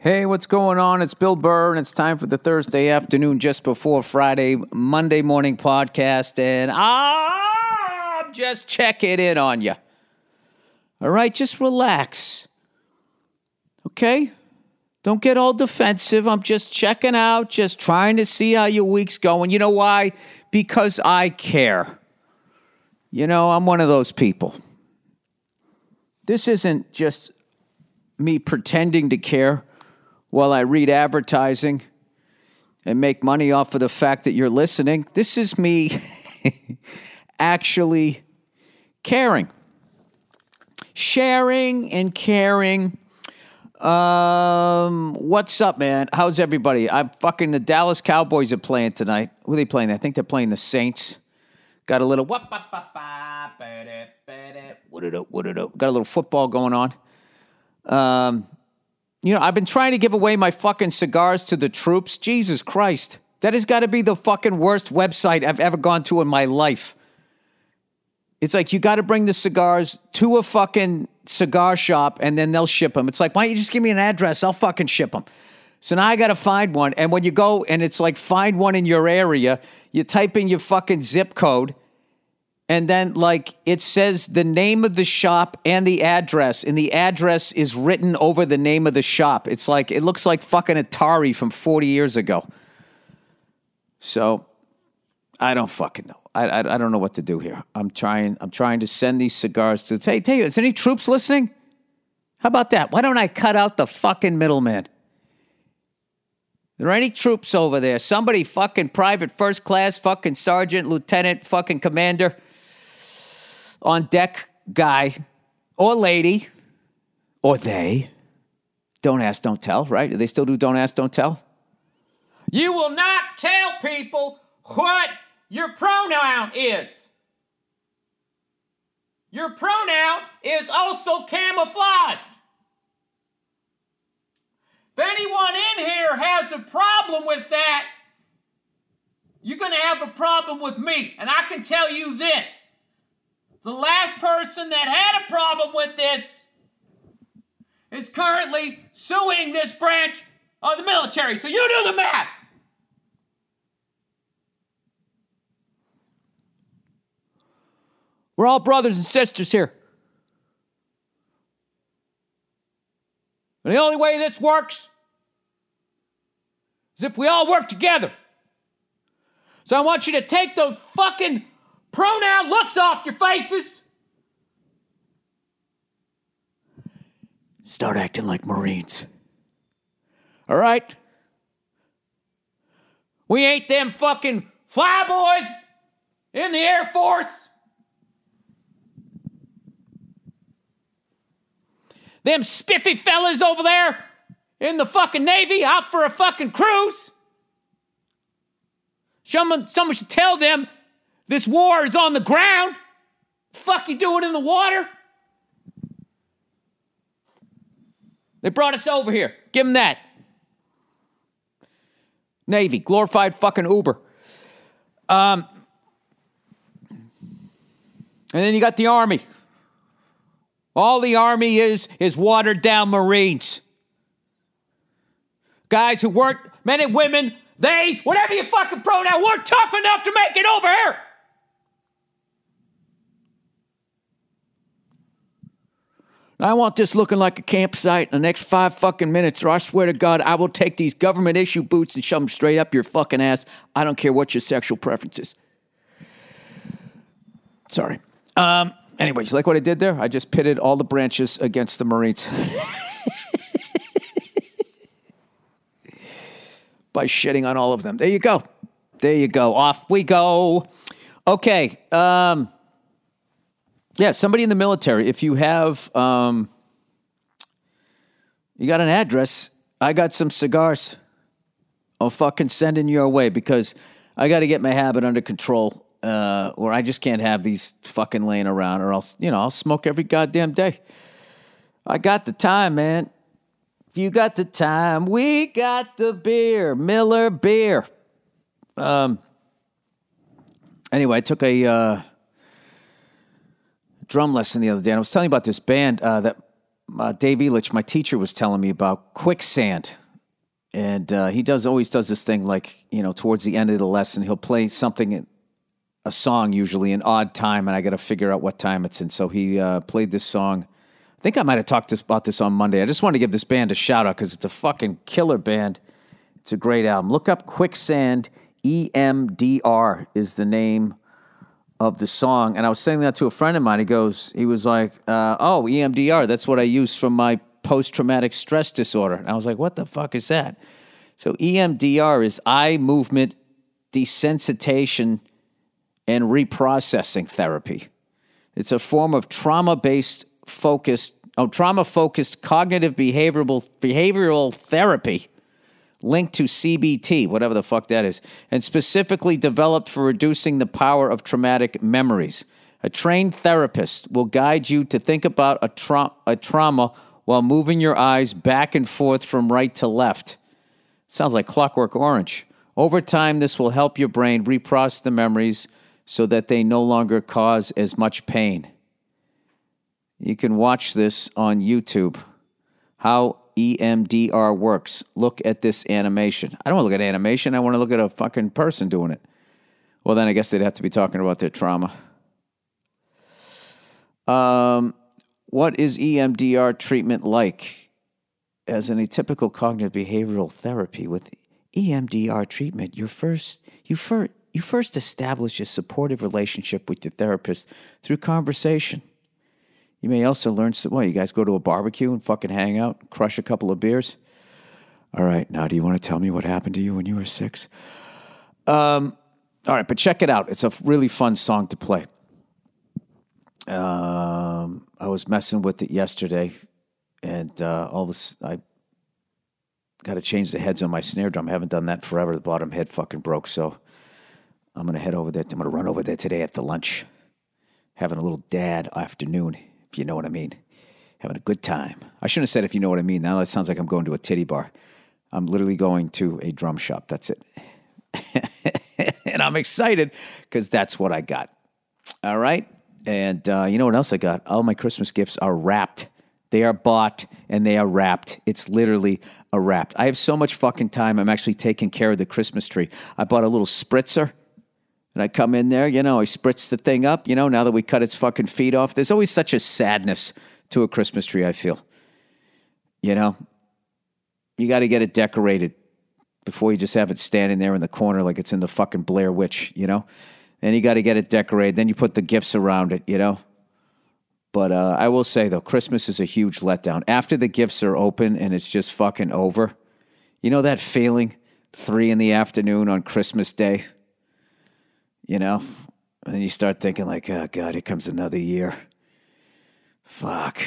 Hey, what's going on? It's Bill Burr, and it's time for the Thursday afternoon, just before Friday, Monday morning podcast, and I'm just checking in on you. All right, just relax. Okay? Don't get all defensive. I'm just checking out, just trying to see how your week's going. You know why? Because I care. You know, I'm one of those people. This isn't just me pretending to care while I read advertising and make money off of the fact that you're listening. This is me actually caring, sharing, and caring. Um, what's up, man? How's everybody? I'm fucking the Dallas Cowboys are playing tonight. Who are they playing? I think they're playing the Saints. Got a little what it up, what it up. Got a little football going on. Um, you know, I've been trying to give away my fucking cigars to the troops. Jesus Christ. That has got to be the fucking worst website I've ever gone to in my life. It's like you got to bring the cigars to a fucking cigar shop and then they'll ship them. It's like, why don't you just give me an address? I'll fucking ship them. So now I got to find one. And when you go and it's like, find one in your area, you type in your fucking zip code and then like it says the name of the shop and the address and the address is written over the name of the shop. It's like it looks like fucking atari from 40 years ago. So i don't fucking know. I, I, I don't know what to do here. I'm trying i'm trying to send these cigars to hey tell you is any troops listening? How about that? Why don't i cut out the fucking middleman? There are any troops over there? Somebody fucking private first class fucking sergeant lieutenant fucking commander on deck guy or lady or they. Don't ask, don't tell, right? They still do don't ask, don't tell? You will not tell people what your pronoun is. Your pronoun is also camouflaged. If anyone in here has a problem with that, you're going to have a problem with me. And I can tell you this the last person that had a problem with this is currently suing this branch of the military. So you do the math. We're all brothers and sisters here. And the only way this works is if we all work together. So I want you to take those fucking pronoun looks off your faces. Start acting like Marines. All right? We ain't them fucking flyboys in the Air Force. Them spiffy fellas over there in the fucking Navy out for a fucking cruise. Someone, someone should tell them this war is on the ground. fuck you doing in the water? They brought us over here. Give them that. Navy, glorified fucking Uber. Um, and then you got the Army. All the Army is is watered down Marines. Guys who weren't, men and women, theys, whatever you fucking pronoun, weren't tough enough to make it over here. I want this looking like a campsite in the next five fucking minutes, or I swear to God, I will take these government issue boots and shove them straight up your fucking ass. I don't care what your sexual preference is. Sorry. Um, anyways, you like what I did there? I just pitted all the branches against the Marines. By shitting on all of them. There you go. There you go. Off we go. Okay. Um, yeah, somebody in the military. If you have, um, you got an address. I got some cigars. I'll fucking send in your way because I got to get my habit under control, uh, or I just can't have these fucking laying around, or else you know I'll smoke every goddamn day. I got the time, man. If you got the time, we got the beer, Miller beer. Um. Anyway, I took a. Uh, drum lesson the other day, and I was telling you about this band uh, that uh, Dave Elitch, my teacher, was telling me about quicksand. And uh, he does always does this thing like, you know, towards the end of the lesson, he'll play something, a song usually an odd time, and I got to figure out what time it's in. So he uh, played this song. I think I might have talked this, about this on Monday. I just want to give this band a shout out because it's a fucking killer band. It's a great album. Look up Quicksand. EMDR is the name of the song. And I was saying that to a friend of mine. He goes, he was like, uh, oh, EMDR, that's what I use for my post traumatic stress disorder. And I was like, what the fuck is that? So EMDR is eye movement desensitization and reprocessing therapy. It's a form of trauma based focused, oh, trauma focused cognitive behavioral, behavioral therapy linked to CBT, whatever the fuck that is, and specifically developed for reducing the power of traumatic memories. A trained therapist will guide you to think about a, tra- a trauma while moving your eyes back and forth from right to left. Sounds like Clockwork Orange. Over time, this will help your brain reprocess the memories so that they no longer cause as much pain. You can watch this on YouTube. How EMDR works. Look at this animation. I don't want to look at animation. I want to look at a fucking person doing it. Well, then I guess they'd have to be talking about their trauma. Um, what is EMDR treatment like? As in a typical cognitive behavioral therapy with EMDR treatment, you first you first you first establish a supportive relationship with your therapist through conversation. You may also learn some. Well, you guys go to a barbecue and fucking hang out, crush a couple of beers. All right, now do you want to tell me what happened to you when you were six? Um, all right, but check it out. It's a really fun song to play. Um, I was messing with it yesterday, and uh, all this I got to change the heads on my snare drum. I haven't done that forever. The bottom head fucking broke, so I'm gonna head over there. I'm gonna run over there today after lunch, having a little dad afternoon if you know what I mean. Having a good time. I shouldn't have said if you know what I mean. Now that sounds like I'm going to a titty bar. I'm literally going to a drum shop. That's it. and I'm excited because that's what I got. All right. And uh, you know what else I got? All my Christmas gifts are wrapped. They are bought and they are wrapped. It's literally a wrapped. I have so much fucking time. I'm actually taking care of the Christmas tree. I bought a little spritzer and I come in there, you know, I spritz the thing up, you know, now that we cut its fucking feet off. There's always such a sadness to a Christmas tree, I feel. You know, you got to get it decorated before you just have it standing there in the corner like it's in the fucking Blair Witch, you know? Then you got to get it decorated. Then you put the gifts around it, you know? But uh, I will say, though, Christmas is a huge letdown. After the gifts are open and it's just fucking over, you know that feeling? Three in the afternoon on Christmas Day? You know? And then you start thinking, like, oh, God, here comes another year. Fuck.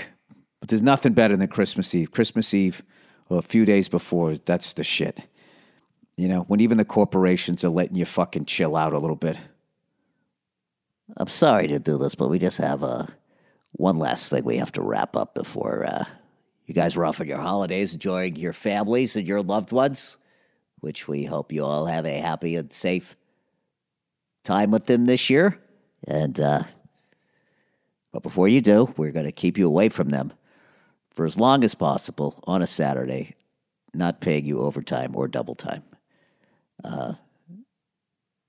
But there's nothing better than Christmas Eve. Christmas Eve, or a few days before, that's the shit. You know, when even the corporations are letting you fucking chill out a little bit. I'm sorry to do this, but we just have uh, one last thing we have to wrap up before uh, you guys are off on your holidays, enjoying your families and your loved ones, which we hope you all have a happy and safe time with them this year. And, uh, but before you do, we're going to keep you away from them for as long as possible on a Saturday, not paying you overtime or double time. Uh,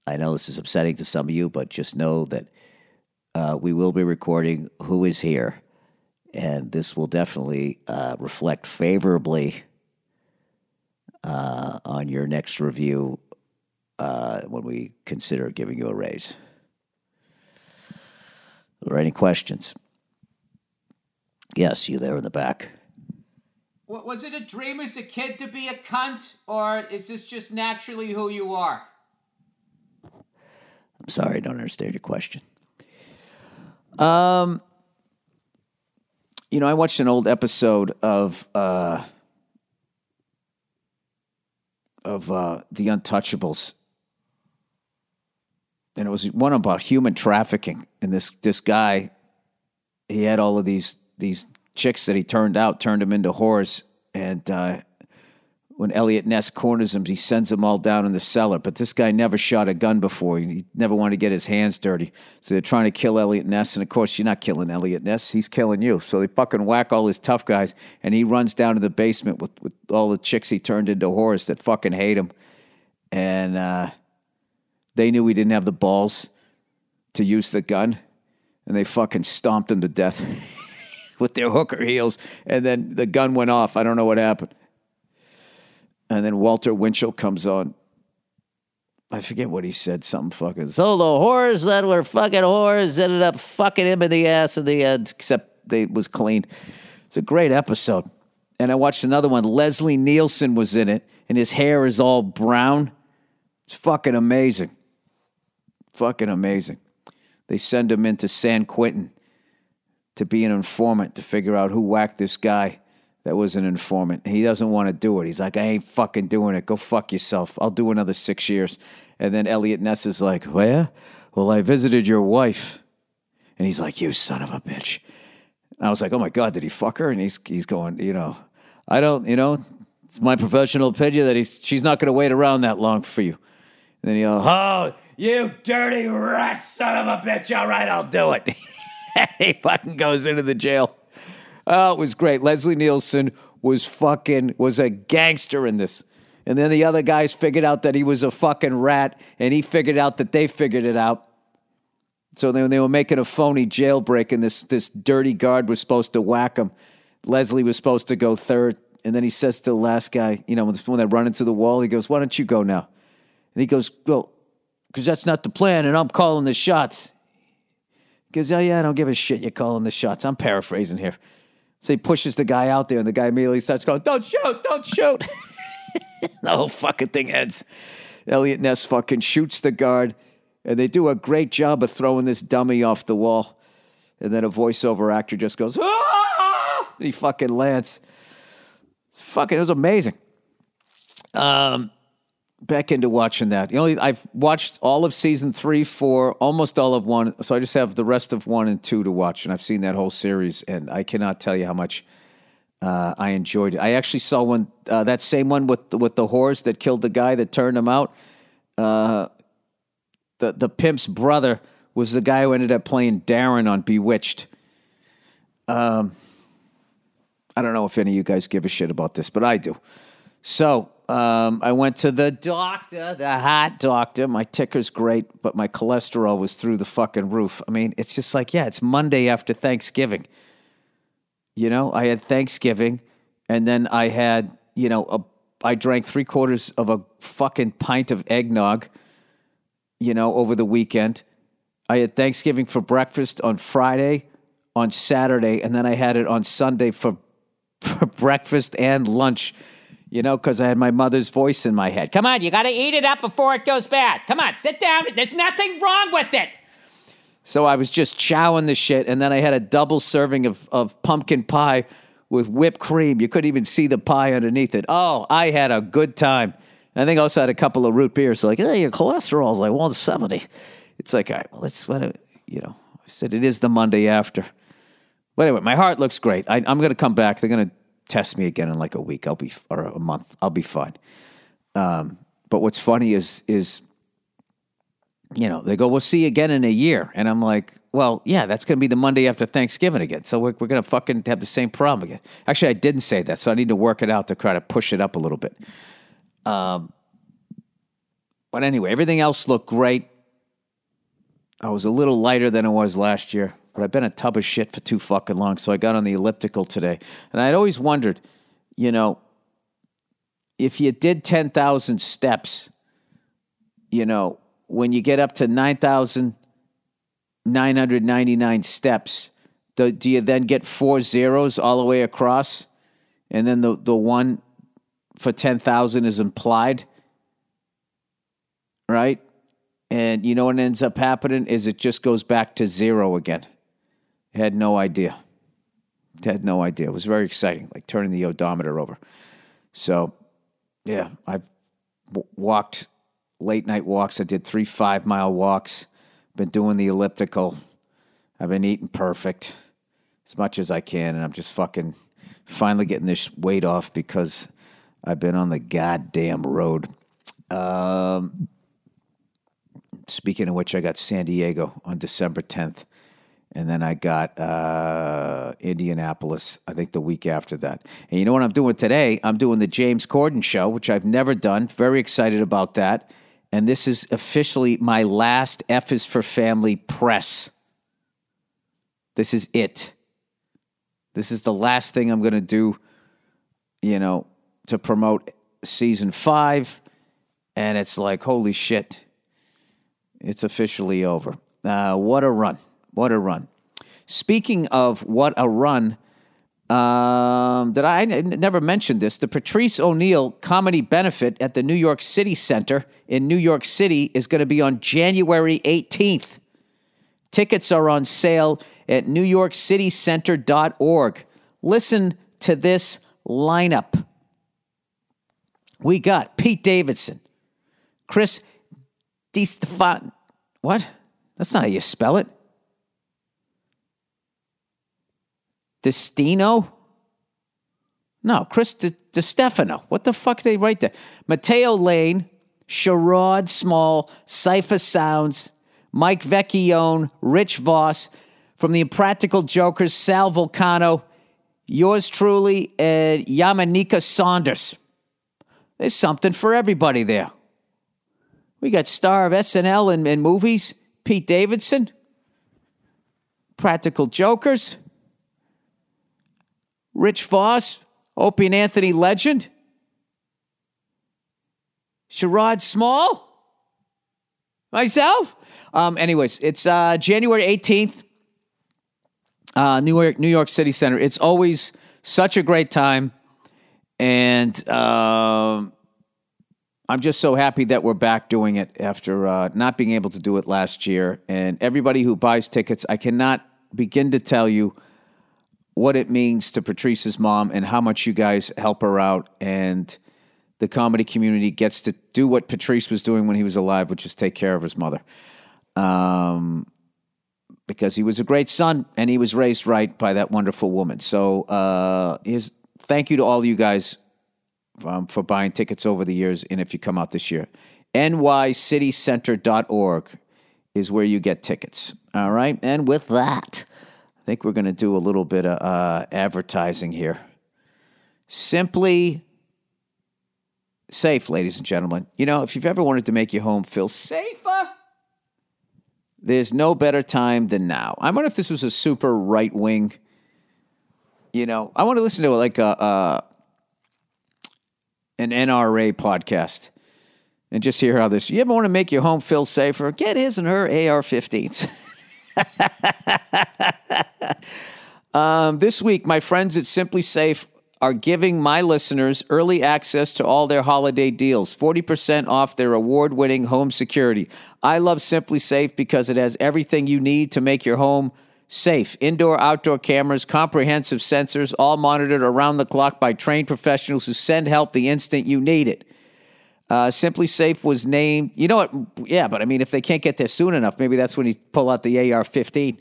I know this is upsetting to some of you, but just know that uh, we will be recording Who is Here, and this will definitely uh, reflect favorably uh, on your next review uh, when we consider giving you a raise. Are there any questions? Yes, you there in the back. Was it a dream as a kid to be a cunt, or is this just naturally who you are? I'm sorry, I don't understand your question. Um, you know, I watched an old episode of uh, of uh, The Untouchables, and it was one about human trafficking. And this this guy, he had all of these these chicks that he turned out, turned them into whores, and uh, when Eliot Ness corners him, he sends them all down in the cellar. But this guy never shot a gun before. He never wanted to get his hands dirty. So they're trying to kill Eliot Ness. And of course, you're not killing Eliot Ness. He's killing you. So they fucking whack all his tough guys. And he runs down to the basement with, with all the chicks he turned into whores that fucking hate him. And uh, they knew we didn't have the balls to use the gun. And they fucking stomped him to death with their hooker heels. And then the gun went off. I don't know what happened. And then Walter Winchell comes on. I forget what he said. Something fucking. So the whores that were fucking whores ended up fucking him in the ass in the end, except they was clean. It's a great episode. And I watched another one. Leslie Nielsen was in it, and his hair is all brown. It's fucking amazing. Fucking amazing. They send him into San Quentin to be an informant to figure out who whacked this guy that was an informant. He doesn't want to do it. He's like, I ain't fucking doing it. Go fuck yourself. I'll do another six years. And then Eliot Ness is like, Where? Well, I visited your wife. And he's like, You son of a bitch. And I was like, Oh my God, did he fuck her? And he's he's going, you know, I don't, you know, it's my professional opinion that he's she's not gonna wait around that long for you. And then he goes, Oh, you dirty rat son of a bitch. All right, I'll do it. he fucking goes into the jail. Oh, it was great. Leslie Nielsen was fucking was a gangster in this. And then the other guys figured out that he was a fucking rat, and he figured out that they figured it out. So they, they were making a phony jailbreak, and this this dirty guard was supposed to whack him. Leslie was supposed to go third, and then he says to the last guy, you know, when they run into the wall, he goes, "Why don't you go now?" And he goes, "Well, because that's not the plan, and I'm calling the shots." He goes, "Oh yeah, I don't give a shit. You're calling the shots." I'm paraphrasing here. So he pushes the guy out there, and the guy immediately starts going, Don't shoot, don't shoot. the whole fucking thing ends. Eliot Ness fucking shoots the guard, and they do a great job of throwing this dummy off the wall. And then a voiceover actor just goes, ah! And he fucking lands. Fucking, it was amazing. Um, back into watching that. You know, I've watched all of season three, four, almost all of one. So I just have the rest of one and two to watch, and I've seen that whole series, and I cannot tell you how much uh, I enjoyed it. I actually saw one, uh, that same one with with the horse that killed the guy that turned him out. Uh, the the pimp's brother was the guy who ended up playing Darrin on Bewitched. Um, I don't know if any of you guys give a shit about this, but I do. So um, I went to the doctor, the hot doctor. My ticker's great, but my cholesterol was through the fucking roof. I mean, it's just like, yeah, it's Monday after Thanksgiving. You know, I had Thanksgiving, and then I had, you know, a, I drank three quarters of a fucking pint of eggnog, you know, over the weekend. I had Thanksgiving for breakfast on Friday, on Saturday, and then I had it on Sunday for, for breakfast and lunch you know, because I had my mother's voice in my head. Come on, you got to eat it up before it goes bad. Come on, sit down. There's nothing wrong with it. So I was just chowing the shit, and then I had a double serving of, of pumpkin pie with whipped cream. You couldn't even see the pie underneath it. Oh, I had a good time. I think I also had a couple of root beers. So like, hey, your cholesterol's like 170. It's like, all right, well, let's, what, you know, I said it is the Monday after. But anyway, my heart looks great. I, I'm going to come back. They're going to test me again in like a week. I'll be or a month. I'll be fine. Um, but what's funny is is you know they go, we'll see you again in a year, and I'm like, well, yeah, that's going to be the Monday after Thanksgiving again. So we're, we're going to fucking have the same problem again. Actually, I didn't say that, so I need to work it out to try to push it up a little bit. Um, but anyway, everything else looked great. I was a little lighter than I was last year but I've been a tub of shit for too fucking long. So I got on the elliptical today. And I'd always wondered, you know, if you did 10,000 steps, you know, when you get up to 9,999 steps, the, do you then get four zeros all the way across? And then the, the one for 10,000 is implied? Right? And you know what ends up happening is it just goes back to zero again. Had no idea. Had no idea. It was very exciting, like turning the odometer over. So, yeah, I've w- walked late night walks. I did three five mile walks. Been doing the elliptical. I've been eating perfect as much as I can, and I'm just fucking finally getting this weight off because I've been on the goddamn road. Um, speaking of which, I got San Diego on December 10th. And then I got uh, Indianapolis, I think the week after that. And you know what I'm doing today? I'm doing the James Corden show, which I've never done. Very excited about that. And this is officially my last F is for Family press. This is it. This is the last thing I'm going to do, you know, to promote season five. And it's like, holy shit, it's officially over. Uh, what a run. What a run. Speaking of what a run, um, that I never mentioned this. The Patrice O'Neal Comedy Benefit at the New York City Center in New York City is going to be on January 18th. Tickets are on sale at newyorkcitycenter.org. Listen to this lineup. We got Pete Davidson, Chris DiStefano. What? That's not how you spell it. Destino? No, Chris De, DeStefano. What the fuck they write there? Mateo Lane, Sherrod Small, Cipha Sounds, Mike Vecchione, Rich Voss, from the Impractical Jokers, Sal Vulcano, yours truly, and Yamaneika Saunders. There's something for everybody there. We got star of SNL and, and movies, Pete Davidson, Practical Jokers, Rich Voss, Opie and Anthony Legend, Sherrod Small, myself. Um, anyways, it's uh, January 18th, uh, New York, New York City Center. It's always such a great time. And um, I'm just so happy that we're back doing it after uh, not being able to do it last year. And everybody who buys tickets, I cannot begin to tell you what it means to Patrice's mom and how much you guys help her out. And the comedy community gets to do what Patrice was doing when he was alive, which is take care of his mother. Um, because he was a great son and he was raised right by that wonderful woman. So, uh, thank you to all you guys um, for buying tickets over the years. And if you come out this year, nycitycenter.org is where you get tickets. All right. And with that, I think we're going to do a little bit of uh, advertising here. Simply safe, ladies and gentlemen. You know, if you've ever wanted to make your home feel safer, there's no better time than now. I wonder if this was a super right wing. You know, I want to listen to like a, an NRA podcast and just hear how this. You ever want to make your home feel safer? Get his and her AR-15s. um, this week, my friends at SimpliSafe are giving my listeners early access to all their holiday deals 40% off their award winning home security. I love SimpliSafe because it has everything you need to make your home safe indoor, outdoor cameras, comprehensive sensors, all monitored around the clock by trained professionals who send help the instant you need it. Uh, SimpliSafe was named. You know what? Yeah, but I mean, if they can't get there soon enough, maybe that's when you pull out the AR 15.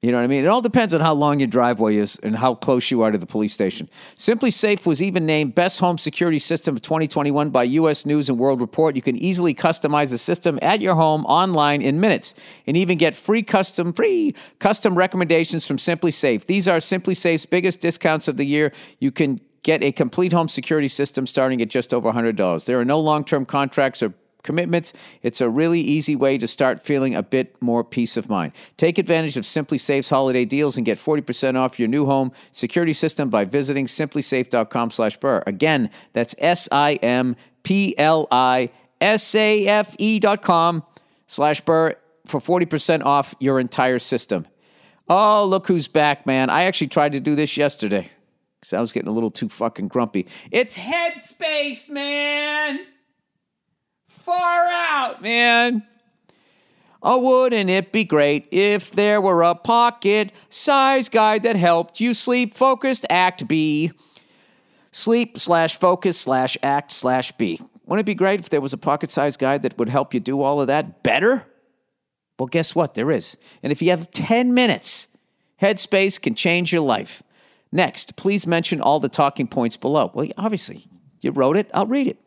You know what I mean? It all depends on how long your driveway is and how close you are to the police station. SimpliSafe was even named Best Home Security System of 2021 by U.S. News and World Report. You can easily customize the system at your home online in minutes and even get free custom free custom recommendations from SimpliSafe. These are SimpliSafe's biggest discounts of the year. You can get a complete home security system starting at just over $100. There are no long-term contracts or commitments. It's a really easy way to start feeling a bit more peace of mind. Take advantage of SimpliSafe's holiday deals and get 40% off your new home security system by visiting simplisafe.com slash burr. Again, that's S-I-M-P-L-I-S-A-F-E dot com slash burr for 40% off your entire system. Oh, look who's back, man. I actually tried to do this yesterday because I was getting a little too fucking grumpy. It's Headspace, man far out, man. Oh, wouldn't it be great if there were a pocket size guide that helped you sleep focused act B? Sleep slash focus slash act slash B. Wouldn't it be great if there was a pocket size guide that would help you do all of that better? Well, guess what? There is. And if you have 10 minutes, Headspace can change your life. Next, please mention all the talking points below. Well, obviously, you wrote it, I'll read it.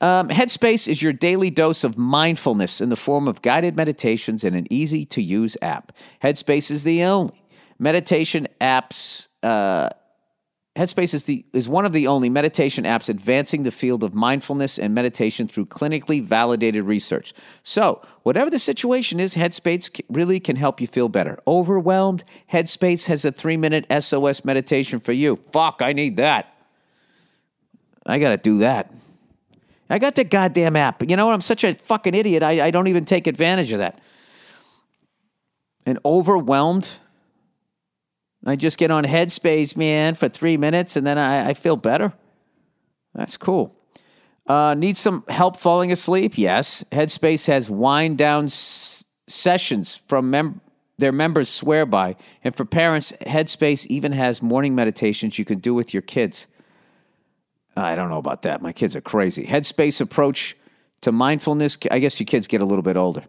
Um, Headspace is your daily dose of mindfulness in the form of guided meditations and an easy to use app. Headspace is the only meditation apps. Uh, Headspace is, the, is one of the only meditation apps advancing the field of mindfulness and meditation through clinically validated research. So, whatever the situation is, Headspace really can help you feel better. Overwhelmed? Headspace has a three minute SOS meditation for you. Fuck, I need that. I got to do that. I got the goddamn app. You know what? I'm such a fucking idiot. I, I don't even take advantage of that. And overwhelmed? I just get on Headspace, man, for three minutes and then I, I feel better. That's cool. Uh, need some help falling asleep? Yes. Headspace has wind down s- sessions from mem- their members swear by. And for parents, Headspace even has morning meditations you can do with your kids. I don't know about that. My kids are crazy. Headspace approach to mindfulness. I guess your kids get a little bit older.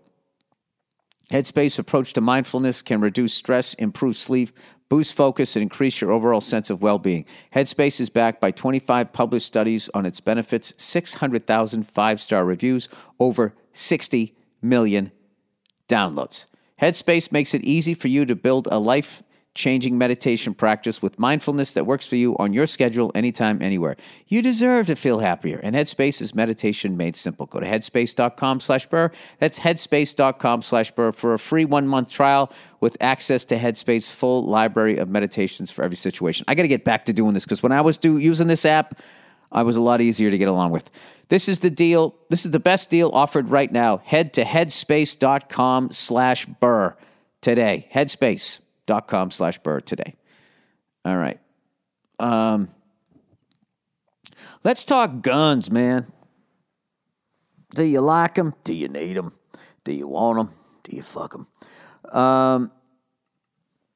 Headspace approach to mindfulness can reduce stress, improve sleep, boost focus, and increase your overall sense of well being. Headspace is backed by 25 published studies on its benefits, 600,000 five star reviews, over 60 million downloads. Headspace makes it easy for you to build a life changing meditation practice with mindfulness that works for you on your schedule, anytime, anywhere. You deserve to feel happier, and Headspace is meditation made simple. Go to headspace.com slash burr. That's headspace.com slash burr for a free one month trial with access to Headspace's full library of meditations for every situation. I got to get back to doing this because when I was do, using this app, I was a lot easier to get along with. This is the deal. This is the best deal offered right now. Head to headspace.com slash burr today. Headspace.com slash burr today. All right. Um, let's talk guns, man. Do you like them? Do you need them? Do you want them? Do you fuck them? Um,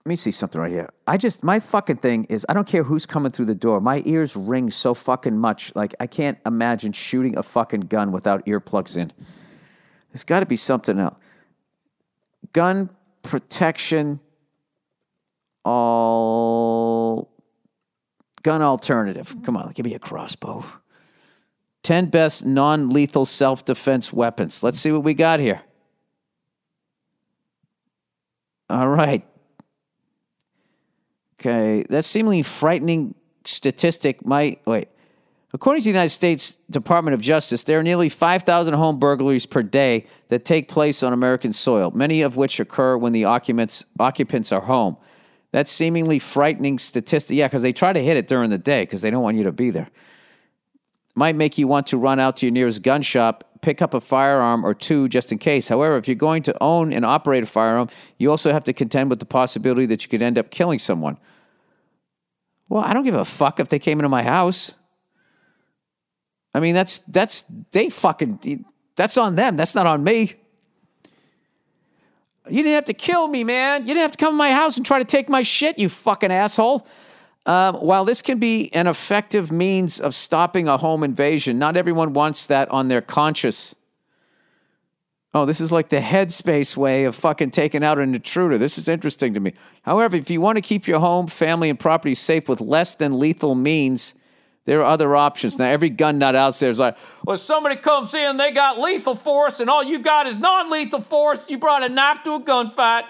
let me see something right here. I just my fucking thing is I don't care who's coming through the door. My ears ring so fucking much. Like I can't imagine shooting a fucking gun without earplugs in. There's got to be something else. Gun protection. All gun alternative. Come on, give me a crossbow. 10 best non lethal self defense weapons. Let's see what we got here. All right. Okay, that seemingly frightening statistic might wait. According to the United States Department of Justice, there are nearly 5,000 home burglaries per day that take place on American soil, many of which occur when the occupants occupants are home. That seemingly frightening statistic, yeah, because they try to hit it during the day because they don't want you to be there. Might make you want to run out to your nearest gun shop, pick up a firearm or two just in case. However, if you're going to own and operate a firearm, you also have to contend with the possibility that you could end up killing someone. Well, I don't give a fuck if they came into my house. I mean, that's that's they fucking that's on them. That's not on me. You didn't have to kill me, man. You didn't have to come to my house and try to take my shit, you fucking asshole. Um, while this can be an effective means of stopping a home invasion, not everyone wants that on their conscience. Oh, this is like the headspace way of fucking taking out an intruder. This is interesting to me. However, if you want to keep your home, family, and property safe with less than lethal means, there are other options. Now, every gun nut out there is like, well, somebody comes in, they got lethal force, and all you got is non lethal force. You brought a knife to a gunfight.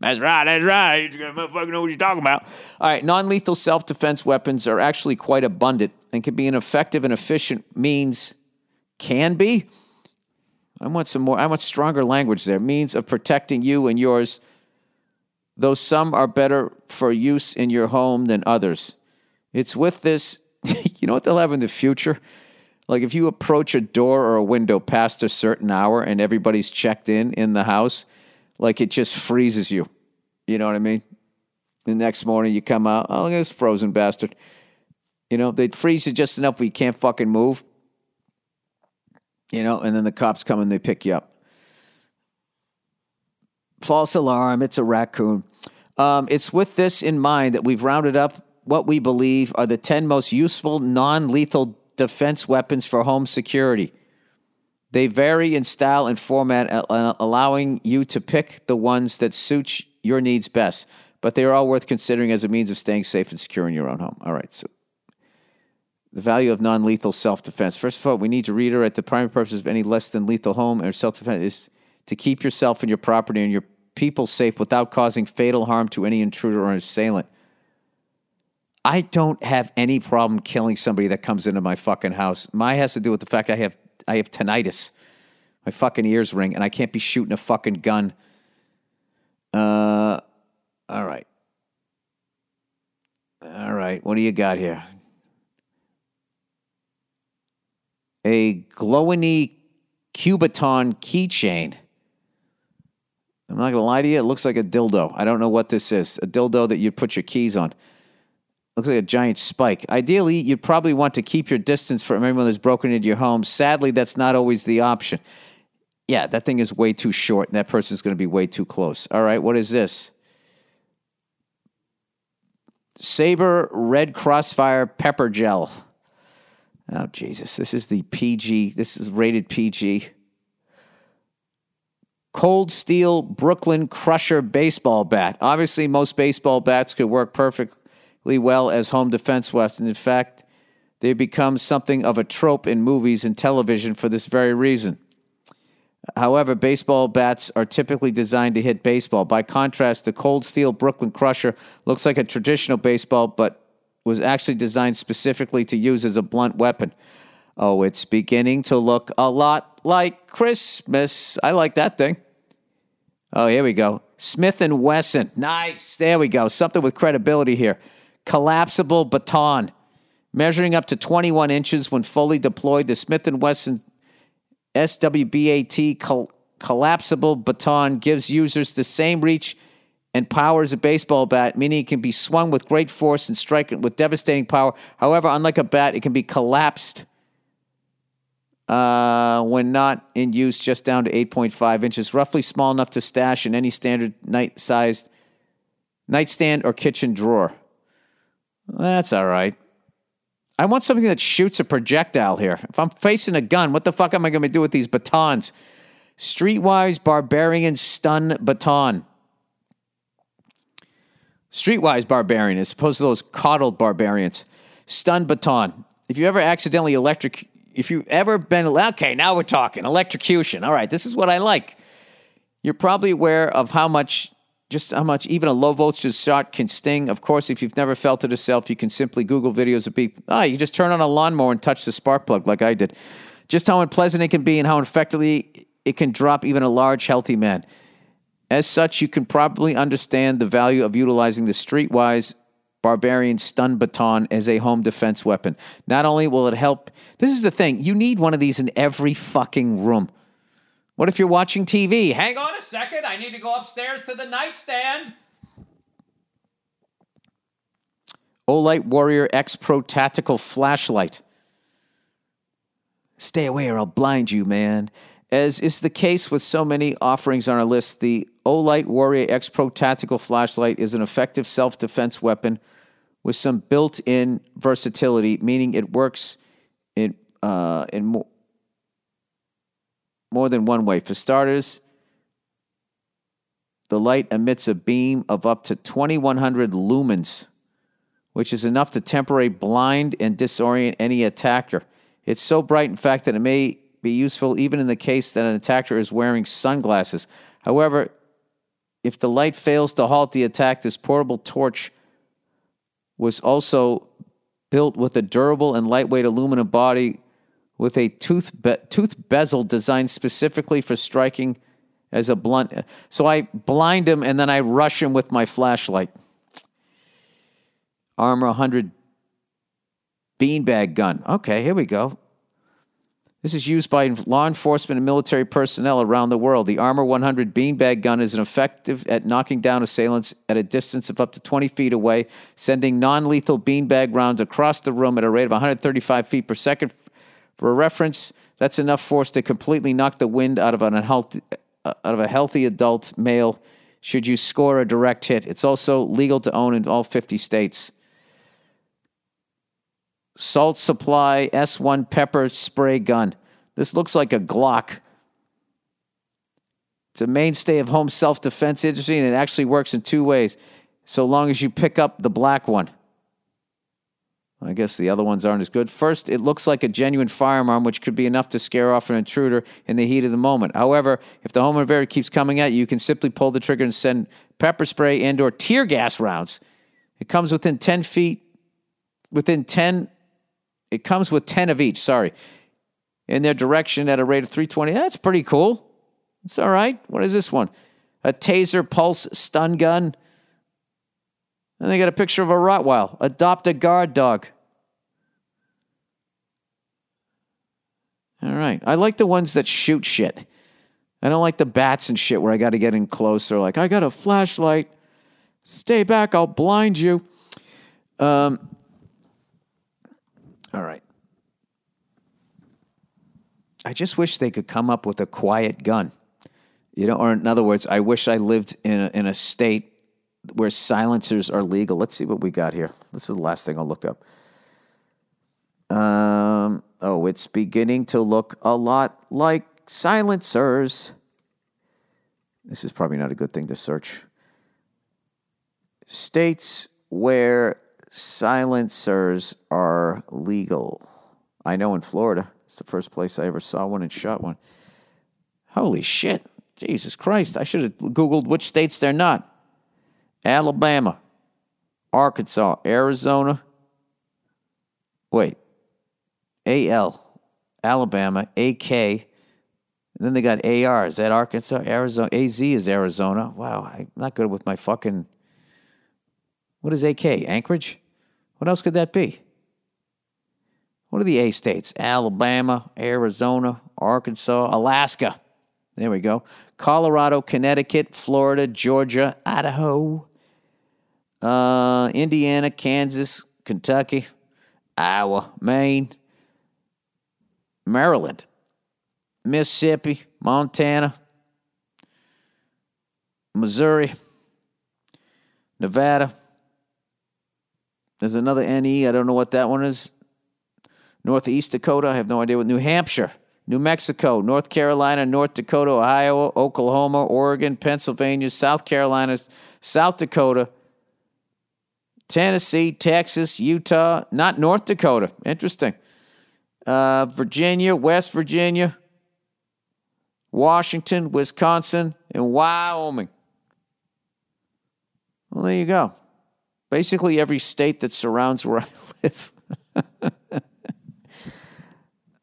That's right, that's right. You gotta motherfucker know what you're talking about. All right, non lethal self defense weapons are actually quite abundant and can be an effective and efficient means, can be. I want some more, I want stronger language there. Means of protecting you and yours, though some are better for use in your home than others. It's with this, you know what they'll have in the future? Like if you approach a door or a window past a certain hour and everybody's checked in in the house, like it just freezes you. You know what I mean? The next morning you come out, oh, look at this frozen bastard. You know, they'd freeze you just enough where you can't fucking move. You know, and then the cops come and they pick you up. False alarm, it's a raccoon. Um, it's with this in mind that we've rounded up what we believe are the 10 most useful non lethal defense weapons for home security. They vary in style and format, allowing you to pick the ones that suit your needs best. but they are all worth considering as a means of staying safe and secure in your own home. All right, so the value of non lethal self defense. First of all, we need to reiterate the primary purpose of any less than lethal home or self defense is to keep yourself and your property and your people safe without causing fatal harm to any intruder or assailant. I don't have any problem killing somebody that comes into my fucking house. My has to do with the fact I have I have tinnitus. My fucking ears ring and I can't be shooting a fucking gun. Uh all right. All right. What do you got here? A glowiny Kubotan keychain. I'm not going to lie to you. It looks like a dildo. I don't know what this is. A dildo that you'd put your keys on. Looks like a giant spike. Ideally, you'd probably want to keep your distance from anyone that's broken into your home. Sadly, that's not always the option. Yeah, that thing is way too short, and that person's going to be way too close. All right, what is this? Sabre Red Crossfire Pepper Gel. Oh, Jesus. This is the PG. This is rated PG. Cold Steel Brooklyn Crusher baseball bat. Obviously, most baseball bats could work perfectly well as home defense weapons. In fact, they become something of a trope in movies and television for this very reason. However, baseball bats are typically designed to hit baseball. By contrast, the Cold Steel Brooklyn Crusher looks like a traditional baseball, but was actually designed specifically to use as a blunt weapon. Oh, it's beginning to look a lot like Christmas. I like that thing. Oh, here we go. Smith and Wesson. Nice. There we go. Something with credibility here. Collapsible baton. Measuring up to 21 inches when fully deployed, the Smith Wesson SWBAT col- collapsible baton gives users the same reach and power as a baseball bat, meaning it can be swung with great force and strike with devastating power. However, unlike a bat, it can be collapsed uh, when not in use just down to 8.5 inches, roughly small enough to stash in any standard night sized nightstand or kitchen drawer. That's all right. I want something that shoots a projectile here. If I'm facing a gun, what the fuck am I going to do with these batons? Streetwise Barbarian Stun Baton. Streetwise Barbarian, as opposed to those coddled barbarians. Stun Baton. If you ever accidentally electric, if you've ever been, okay, now we're talking electrocution. All right, this is what I like. You're probably aware of how much, just how much even a low voltage shot can sting. Of course, if you've never felt it yourself, you can simply Google videos of people. Ah, you just turn on a lawnmower and touch the spark plug like I did. Just how unpleasant it can be and how effectively it can drop even a large, healthy man. As such, you can probably understand the value of utilizing the streetwise barbarian stun baton as a home defense weapon. Not only will it help, this is the thing, you need one of these in every fucking room. What if you're watching TV? Hang on a second. I need to go upstairs to the nightstand. Olight Warrior X Pro Tactical Flashlight. Stay away or I'll blind you, man. As is the case with so many offerings on our list, the Olight Warrior X Pro Tactical Flashlight is an effective self defense weapon with some built in versatility, meaning it works in, uh, in more, more than one way. For starters, the light emits a beam of up to 2100 lumens, which is enough to temporarily blind and disorient any attacker. It's so bright, in fact, that it may be useful even in the case that an attacker is wearing sunglasses. However, if the light fails to halt the attack, this portable torch was also built with a durable and lightweight aluminum body with a tooth, be- tooth bezel designed specifically for striking as a blunt. So I blind him and then I rush him with my flashlight. Armor 100 beanbag gun. Okay, here we go. This is used by law enforcement and military personnel around the world. The Armor 100 beanbag gun is an effective at knocking down assailants at a distance of up to 20 feet away, sending non lethal beanbag rounds across the room at a rate of 135 feet per second. For reference, that's enough force to completely knock the wind out of an unhealthy, uh, out of a healthy adult male should you score a direct hit. It's also legal to own in all 50 states. Salt Supply S1 pepper spray gun. This looks like a Glock. It's a mainstay of home self defense industry, and it actually works in two ways. so long as you pick up the black one. I guess the other ones aren't as good. First, it looks like a genuine firearm, which could be enough to scare off an intruder in the heat of the moment. However, if the home invader keeps coming at you, you can simply pull the trigger and send pepper spray and or tear gas rounds. It comes within 10 feet, within 10, it comes with 10 of each, sorry, in their direction at a rate of 320. That's pretty cool. It's all right. What is this one? A taser pulse stun gun. And they got a picture of a Rottweil. Adopt a guard dog. All right. I like the ones that shoot shit. I don't like the bats and shit where I got to get in closer. Like, I got a flashlight. Stay back. I'll blind you. Um, all right. I just wish they could come up with a quiet gun. You know, or in other words, I wish I lived in a, in a state where silencers are legal. Let's see what we got here. This is the last thing I'll look up. Um, oh, it's beginning to look a lot like silencers. This is probably not a good thing to search. States where silencers are legal. I know in Florida. It's the first place I ever saw one and shot one. Holy shit. Jesus Christ. I should have Googled which states they're not. Alabama, Arkansas, Arizona. Wait. AL, Alabama, AK. Then they got AR. Is that Arkansas? Arizona. AZ is Arizona. Wow. I'm not good with my fucking. What is AK? Anchorage? What else could that be? What are the A states? Alabama, Arizona, Arkansas, Alaska. There we go. Colorado, Connecticut, Florida, Georgia, Idaho, uh, Indiana, Kansas, Kentucky, Iowa, Maine, Maryland, Mississippi, Montana, Missouri, Nevada. There's another NE. I don't know what that one is. Northeast Dakota. I have no idea what. New Hampshire, New Mexico, North Carolina, North Dakota, Ohio, Oklahoma, Oregon, Pennsylvania, South Carolina, South Dakota, Tennessee, Texas, Utah, not North Dakota. Interesting. Uh, Virginia, West Virginia, Washington, Wisconsin, and Wyoming. Well, there you go. Basically, every state that surrounds where I live.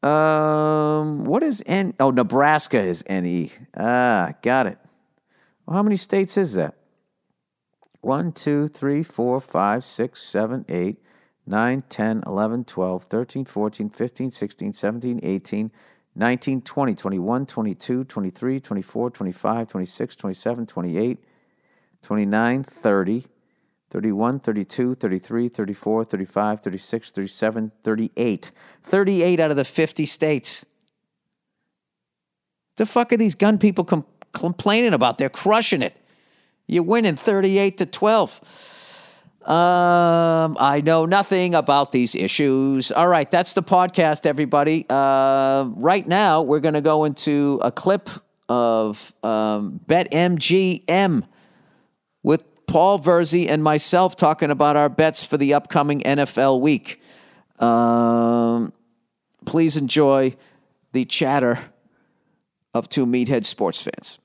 um, what is N? Oh, Nebraska is NE. Ah, got it. Well, how many states is that? 1, 2, 3, 4, 5, 6, 7, 8, 9, 10, 11, 12, 13, 14, 15, 16, 17, 18, 19, 20, 21, 22, 23, 24, 25, 26, 27, 28, 29, 30, 31, 32, 33, 34, 35, 36, 37, 38. 38 out of the 50 states. The fuck are these gun people com- complaining about? They're crushing it. You're winning 38 to 12. Um, I know nothing about these issues. All right, that's the podcast, everybody. Uh, right now, we're going to go into a clip of um, BetMGM with Paul Verzi and myself talking about our bets for the upcoming NFL week. Um, please enjoy the chatter of two meathead sports fans.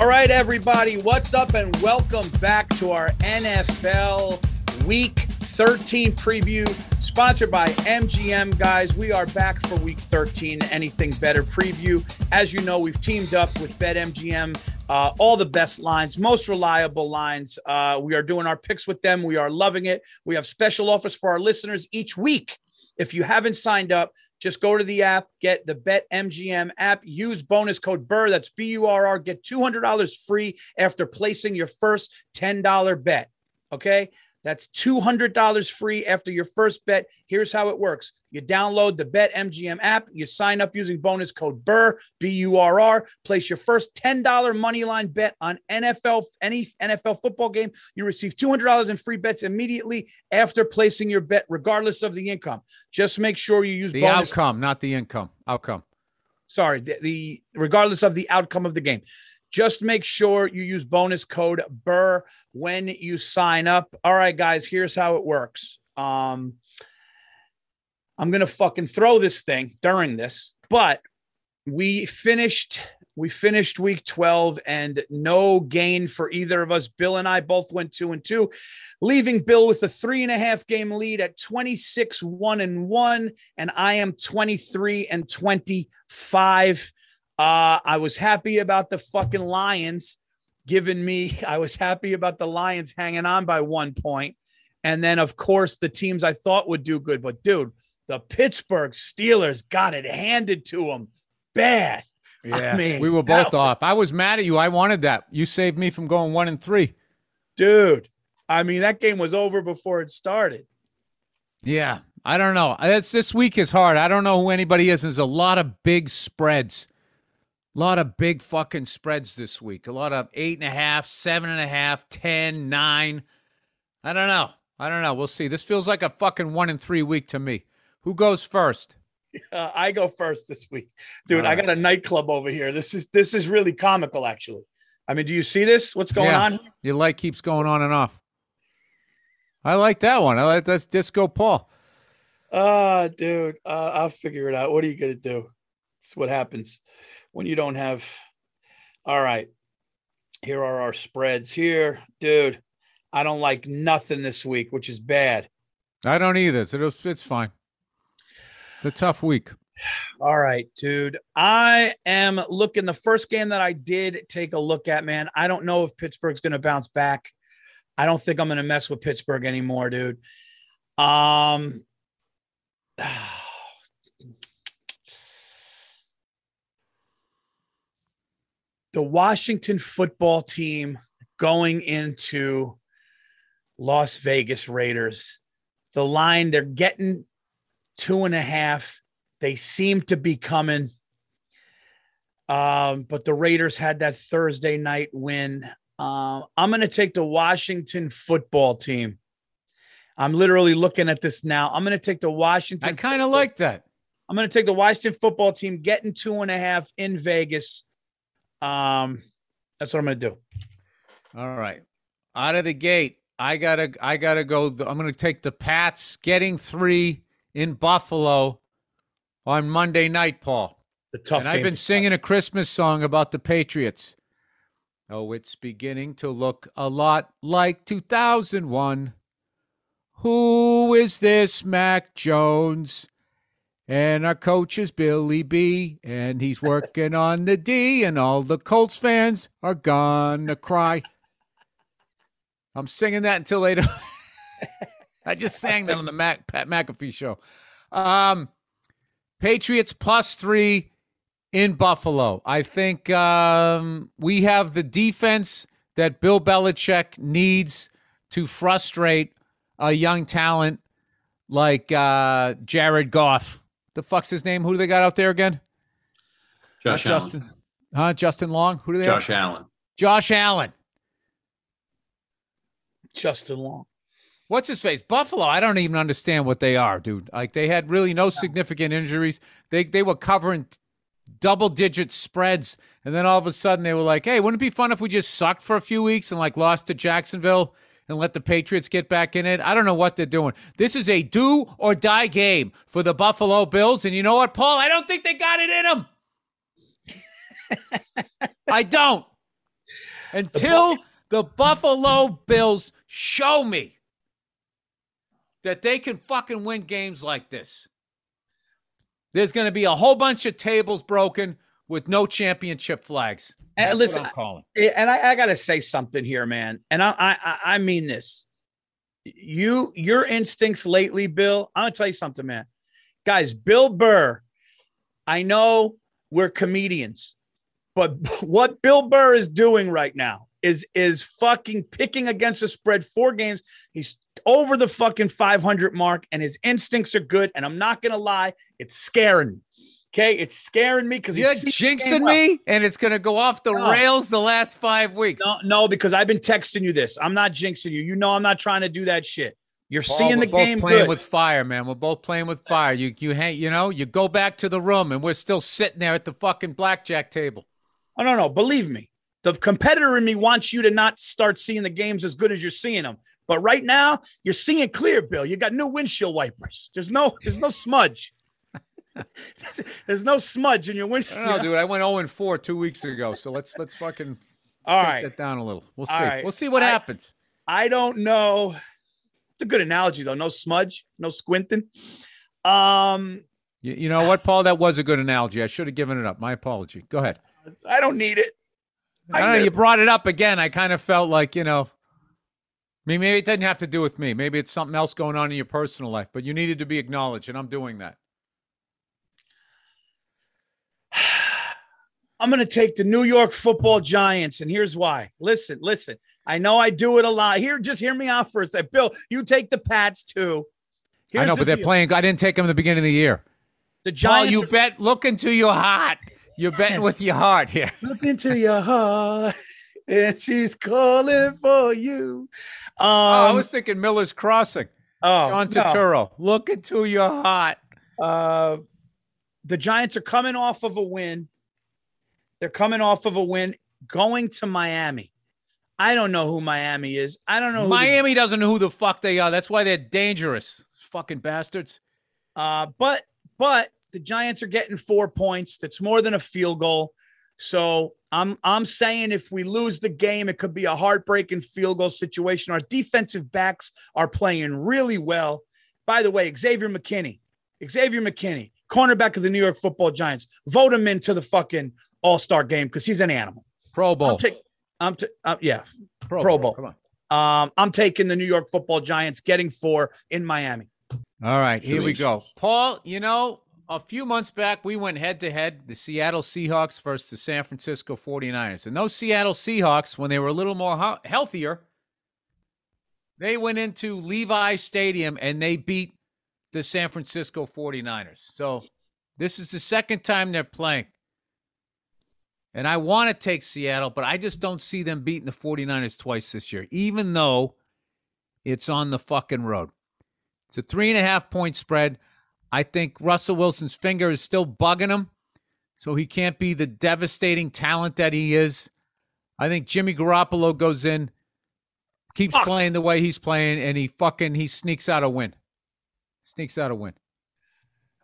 All right, everybody, what's up, and welcome back to our NFL Week 13 preview, sponsored by MGM. Guys, we are back for Week 13, Anything Better preview. As you know, we've teamed up with BetMGM. Uh, all the best lines, most reliable lines. Uh, we are doing our picks with them. We are loving it. We have special offers for our listeners each week. If you haven't signed up, just go to the app, get the Bet MGM app, use bonus code BURR, that's B U R R, get $200 free after placing your first $10 bet. Okay. That's $200 free after your first bet. Here's how it works you download the Bet MGM app, you sign up using bonus code BURR, B U R R, place your first $10 money line bet on NFL, any NFL football game. You receive $200 in free bets immediately after placing your bet, regardless of the income. Just make sure you use The bonus outcome, not the income. Outcome. sorry, the, the regardless of the outcome of the game. Just make sure you use bonus code BURR when you sign up. All right, guys, here's how it works. Um, I'm gonna fucking throw this thing during this, but we finished we finished week 12 and no gain for either of us. Bill and I both went two and two, leaving Bill with a three and a half game lead at 26, one and one. And I am 23 and 25. Uh, I was happy about the fucking Lions giving me, I was happy about the Lions hanging on by one point. And then, of course, the teams I thought would do good. But, dude, the Pittsburgh Steelers got it handed to them bad. Yeah, I mean, we were both that- off. I was mad at you. I wanted that. You saved me from going one and three. dude. I mean, that game was over before it started. Yeah, I don't know. It's, this week is hard. I don't know who anybody is. There's a lot of big spreads. A lot of big fucking spreads this week. A lot of eight and a half, seven and a half, ten, nine. I don't know. I don't know. We'll see. This feels like a fucking one in three week to me. Who goes first? Uh, I go first this week, dude. All I got a nightclub over here. This is this is really comical, actually. I mean, do you see this? What's going Yeah. on? here? Your light keeps going on and off. I like that one. I like that's Disco Paul. Ah, dude, uh, I'll figure it out. What are you gonna do? It's what happens when you don't have. All right, here are our spreads. Here, dude. I don't like nothing this week, which is bad. I don't either. So it's, it's fine. The tough week. All right, dude. I am looking. The first game that I did take a look at, man. I don't know if Pittsburgh's going to bounce back. I don't think I'm going to mess with Pittsburgh anymore, dude. Um, the Washington football team going into Las Vegas Raiders. The line they're getting two and a half. They seem to be coming. Um, but the Raiders had that Thursday night win. Uh, I'm going to take the Washington football team. I'm literally looking at this now. I'm going to take the Washington. I kind of like that. I'm going to take the Washington football team getting two and a half in Vegas. Um, that's what I'm going to do. All right. Out of the gate, I gotta I gotta go. I'm gonna take the Pats getting three in Buffalo on Monday night, Paul. The tough and I've been singing a Christmas song about the Patriots. Oh, it's beginning to look a lot like 2001. Who is this Mac Jones? And our coach is Billy B, and he's working on the D, and all the Colts fans are gonna cry. I'm singing that until don't. I just sang that on the Mac, Pat McAfee show. Um, Patriots plus three in Buffalo. I think um, we have the defense that Bill Belichick needs to frustrate a young talent like uh, Jared Goff. The fuck's his name? Who do they got out there again? Josh Not Allen. Justin. Huh? Justin Long? Who do they Josh have? Allen. Josh Allen. Justin Long. What's his face? Buffalo. I don't even understand what they are, dude. Like they had really no significant injuries. They they were covering double digit spreads, and then all of a sudden they were like, "Hey, wouldn't it be fun if we just sucked for a few weeks and like lost to Jacksonville and let the Patriots get back in it?" I don't know what they're doing. This is a do or die game for the Buffalo Bills, and you know what, Paul? I don't think they got it in them. I don't. Until the Buffalo Bills show me that they can fucking win games like this. There's going to be a whole bunch of tables broken with no championship flags. And That's listen, calling. Yeah, and I, I got to say something here, man. And I, I, I- I mean this. You, your instincts lately, Bill. I'm gonna tell you something, man. Guys, Bill Burr. I know we're comedians, but what Bill Burr is doing right now is is fucking picking against the spread four games. He's over the fucking 500 mark, and his instincts are good. And I'm not gonna lie, it's scaring me. Okay, it's scaring me because You're he's jinxing me, and it's going to go off the No. rails the last five weeks. No, no, because I've been texting you this. I'm not jinxing you. You know I'm not trying to do that shit. You're Paul, seeing we're the both game playing good. with fire, man. We're both playing with fire. You, you, hang, you know, you go back to the room, and we're still sitting there at the fucking blackjack table. I don't know. believe me. The competitor in me wants you to not start seeing the games as good as you're seeing them. But right now, you're seeing clear, Bill. You got new windshield wipers. There's no, there's no smudge. there's no smudge in your windshield. know, dude. I went 0 and 4 two weeks ago. So let's let's fucking All take right. that down a little. We'll see. Right. We'll see what I- happens. I don't know. It's a good analogy though. No smudge, no squinting. Um, You, you know what, Paul? That was a good analogy. I should have given it up. My apology. Go ahead. I don't need it. I don't know. You brought it up again. I kind of felt like, you know, I mean, maybe it doesn't have to do with me. Maybe it's something else going on in your personal life, but you needed to be acknowledged, and I'm doing that. I'm going to take the New York Football Giants, and here's why. Listen, listen. I know I do it a lot. Here, just hear me out for a sec. Bill, you take the Pats too. I know, the but they're deal. playing. I didn't take them at the beginning of the year. The Paul, Giants. you are- bet. Look into your heart. You're betting with your heart here. Look into your heart, and she's calling for you. Um, oh, I was thinking Miller's Crossing. oh, John no. Turturro. Look into your heart. Uh, the Giants are coming off of a win. They're coming off of a win going to Miami. I don't know who Miami is. I don't know who the- Miami doesn't know who the fuck they are. That's why they're dangerous. Fucking bastards. Uh, but but the Giants are getting four points. That's more than a field goal. So I'm I'm saying if we lose the game, it could be a heartbreaking field goal situation. Our defensive backs are playing really well. By the way, Xavier McKinney, Xavier McKinney, cornerback of the New York Football Giants, vote him into the fucking All Star game because he's an animal. Pro Bowl. I'm taking. I'm t- uh, yeah. Pro, Pro Bowl. Come on. Um, I'm taking the New York Football Giants, getting four in Miami. All right, here we go. Paul, you know, a few months back, we went head to head the Seattle Seahawks versus the San Francisco 49ers. And those Seattle Seahawks, when they were a little more he- healthier, they went into Levi Stadium and they beat the San Francisco 49ers. So this is the second time they're playing. And I want to take Seattle, but I just don't see them beating the 49ers twice this year, even though it's on the fucking road. It's a three and a half point spread. I think Russell Wilson's finger is still bugging him, so he can't be the devastating talent that he is. I think Jimmy Garoppolo goes in, keeps Fuck. playing the way he's playing, and he fucking he sneaks out a win. Sneaks out a win.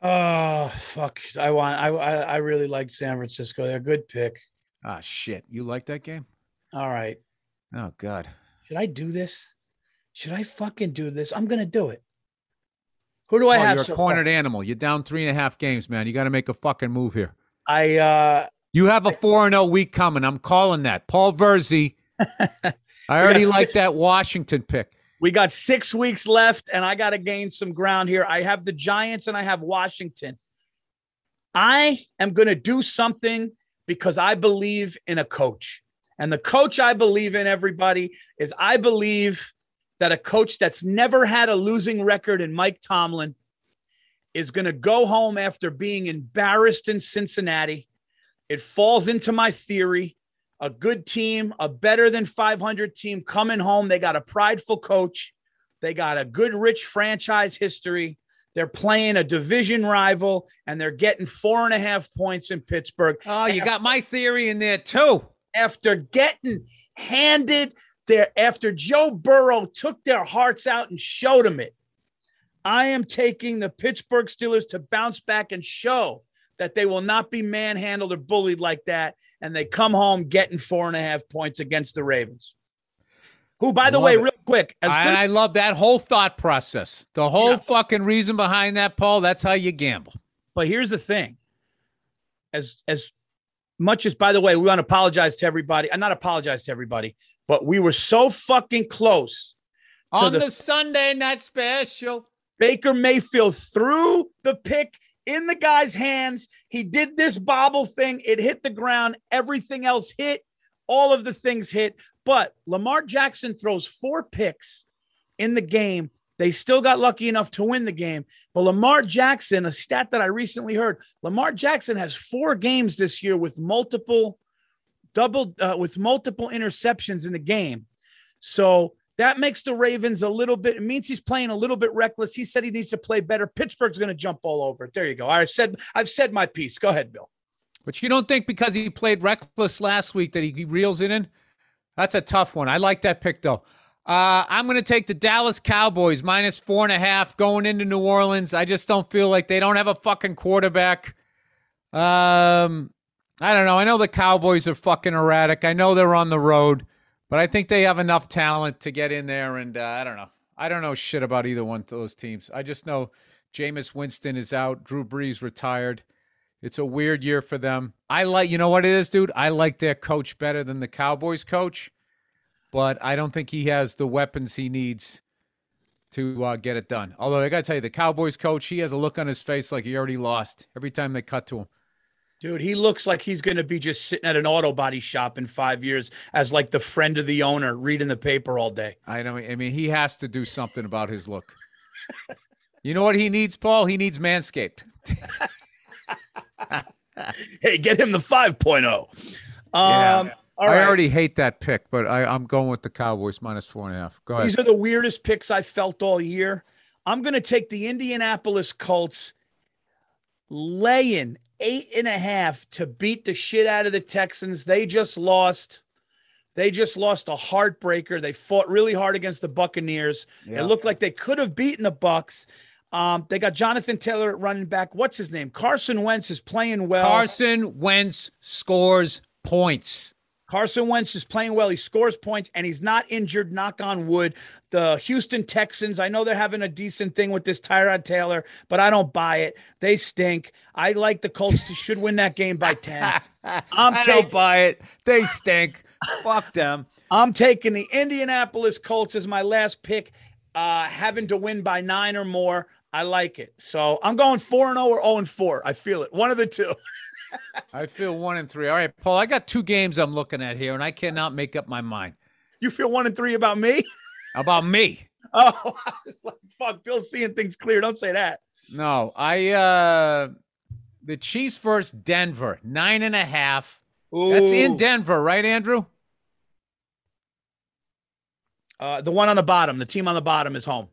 Oh fuck! I want. I I, really like San Francisco. They're a good pick. Ah shit. You like that game? All right. Oh god. Should I do this? Should I fucking do this? I'm gonna do it. Who do I Oh, have? you're so a far? cornered animal. You're down three and a half games, man. You got to make a fucking move here. I uh You have a four and zero week coming. I'm calling that. Paul Verzi. I already like that Washington pick. We got six weeks left, and I got to gain some ground here. I have the Giants and I have Washington. I am gonna do something because I believe in a coach, and the coach I believe in, everybody, is I believe that a coach that's never had a losing record in Mike Tomlin is going to go home after being embarrassed in Cincinnati. It falls into my theory. A good team, a better than 500 team coming home. They got a prideful coach. They got a good, rich franchise history. They're playing a division rival and they're getting four and a half points in Pittsburgh Oh, you got my theory in there too. after getting handed their after Joe Burrow took their hearts out and showed them it. I am taking the Pittsburgh Steelers to bounce back and show that they will not be manhandled or bullied like that. And they come home getting four and a half points against the Ravens. Who, by the Love way, it. real quick, as I, good, I love that whole thought process. The whole Yeah. fucking reason behind that, Paul. That's how you gamble. But here's the thing. As as much as by the way, we want to apologize to everybody. I'm not apologize to everybody, but we were so fucking close. On the- the, Sunday night special. Baker Mayfield threw the pick in the guy's hands. He did this bobble thing. It hit the ground. Everything else hit. All of the things hit. But Lamar Jackson throws four picks in the game. They still got lucky enough to win the game. But Lamar Jackson, a stat that I recently heard, Lamar Jackson has four games this year with multiple double uh, with multiple interceptions in the game. So that makes the Ravens a little bit, it means he's playing a little bit reckless. He said he needs to play better. Pittsburgh's going to jump all over it. There you go. I said, I've said my piece. Go ahead, Bill. But you don't think because he played reckless last week that he, reels it in? That's a tough one. I like that pick though. Uh, I'm going to take the Dallas Cowboys minus four and a half going into New Orleans. I just don't feel like they don't have a fucking quarterback. Um, I don't know. I know the Cowboys are fucking erratic. I know they're on the road, but I think they have enough talent to get in there. And uh, I don't know. I don't know shit about either one of those teams. I just know Jameis Winston is out. Drew Brees retired. It's a weird year for them. I like, you know what it is, dude? I like their coach better than the Cowboys coach, but I don't think he has the weapons he needs to uh, get it done. Although I got to tell you, the Cowboys coach, he has a look on his face like he already lost every time they cut to him. Dude, he looks like he's going to be just sitting at an auto body shop in five years as like the friend of the owner reading the paper all day. I know. I mean, he has to do something about his look. you know what he needs, Paul? He needs Manscaped. hey, get him the 5.0. Um, Yeah. I already hate that pick, but I, I'm going with the Cowboys minus four and a half. Go ahead. These are the weirdest picks I felt all year. I'm going to take the Indianapolis Colts laying eight and a half to beat the shit out of the Texans. They just lost. They just lost a heartbreaker. They fought really hard against the Buccaneers. Yeah. It looked like they could have beaten the Bucks. Um, they got Jonathan Taylor at running back. What's his name? Carson Wentz is playing well. Carson Wentz scores points. Carson Wentz is playing well. He scores points and he's not injured. Knock on wood. The Houston Texans, I know they're having a decent thing with this Tyrod Taylor, but I don't buy it. They stink. I like the Colts to should win that game by 10. I'm I taking don't buy it. They stink. Fuck them. I'm taking the Indianapolis Colts as my last pick, uh, having to win by nine or more. I like it. So I'm going 4 and 0 or 0 and 4. I feel it. One of the two. I feel one and three. All right, Paul. I got two games I'm looking at here, and I cannot make up my mind You feel 1 and 3 about me? about me. Oh, I was like, fuck, Bill's seeing things clear. Don't say that. No, I uh the Chiefs versus Denver, nine and a half. That's in Denver, right, Andrew? Uh, the one on the bottom, the team on the bottom is home.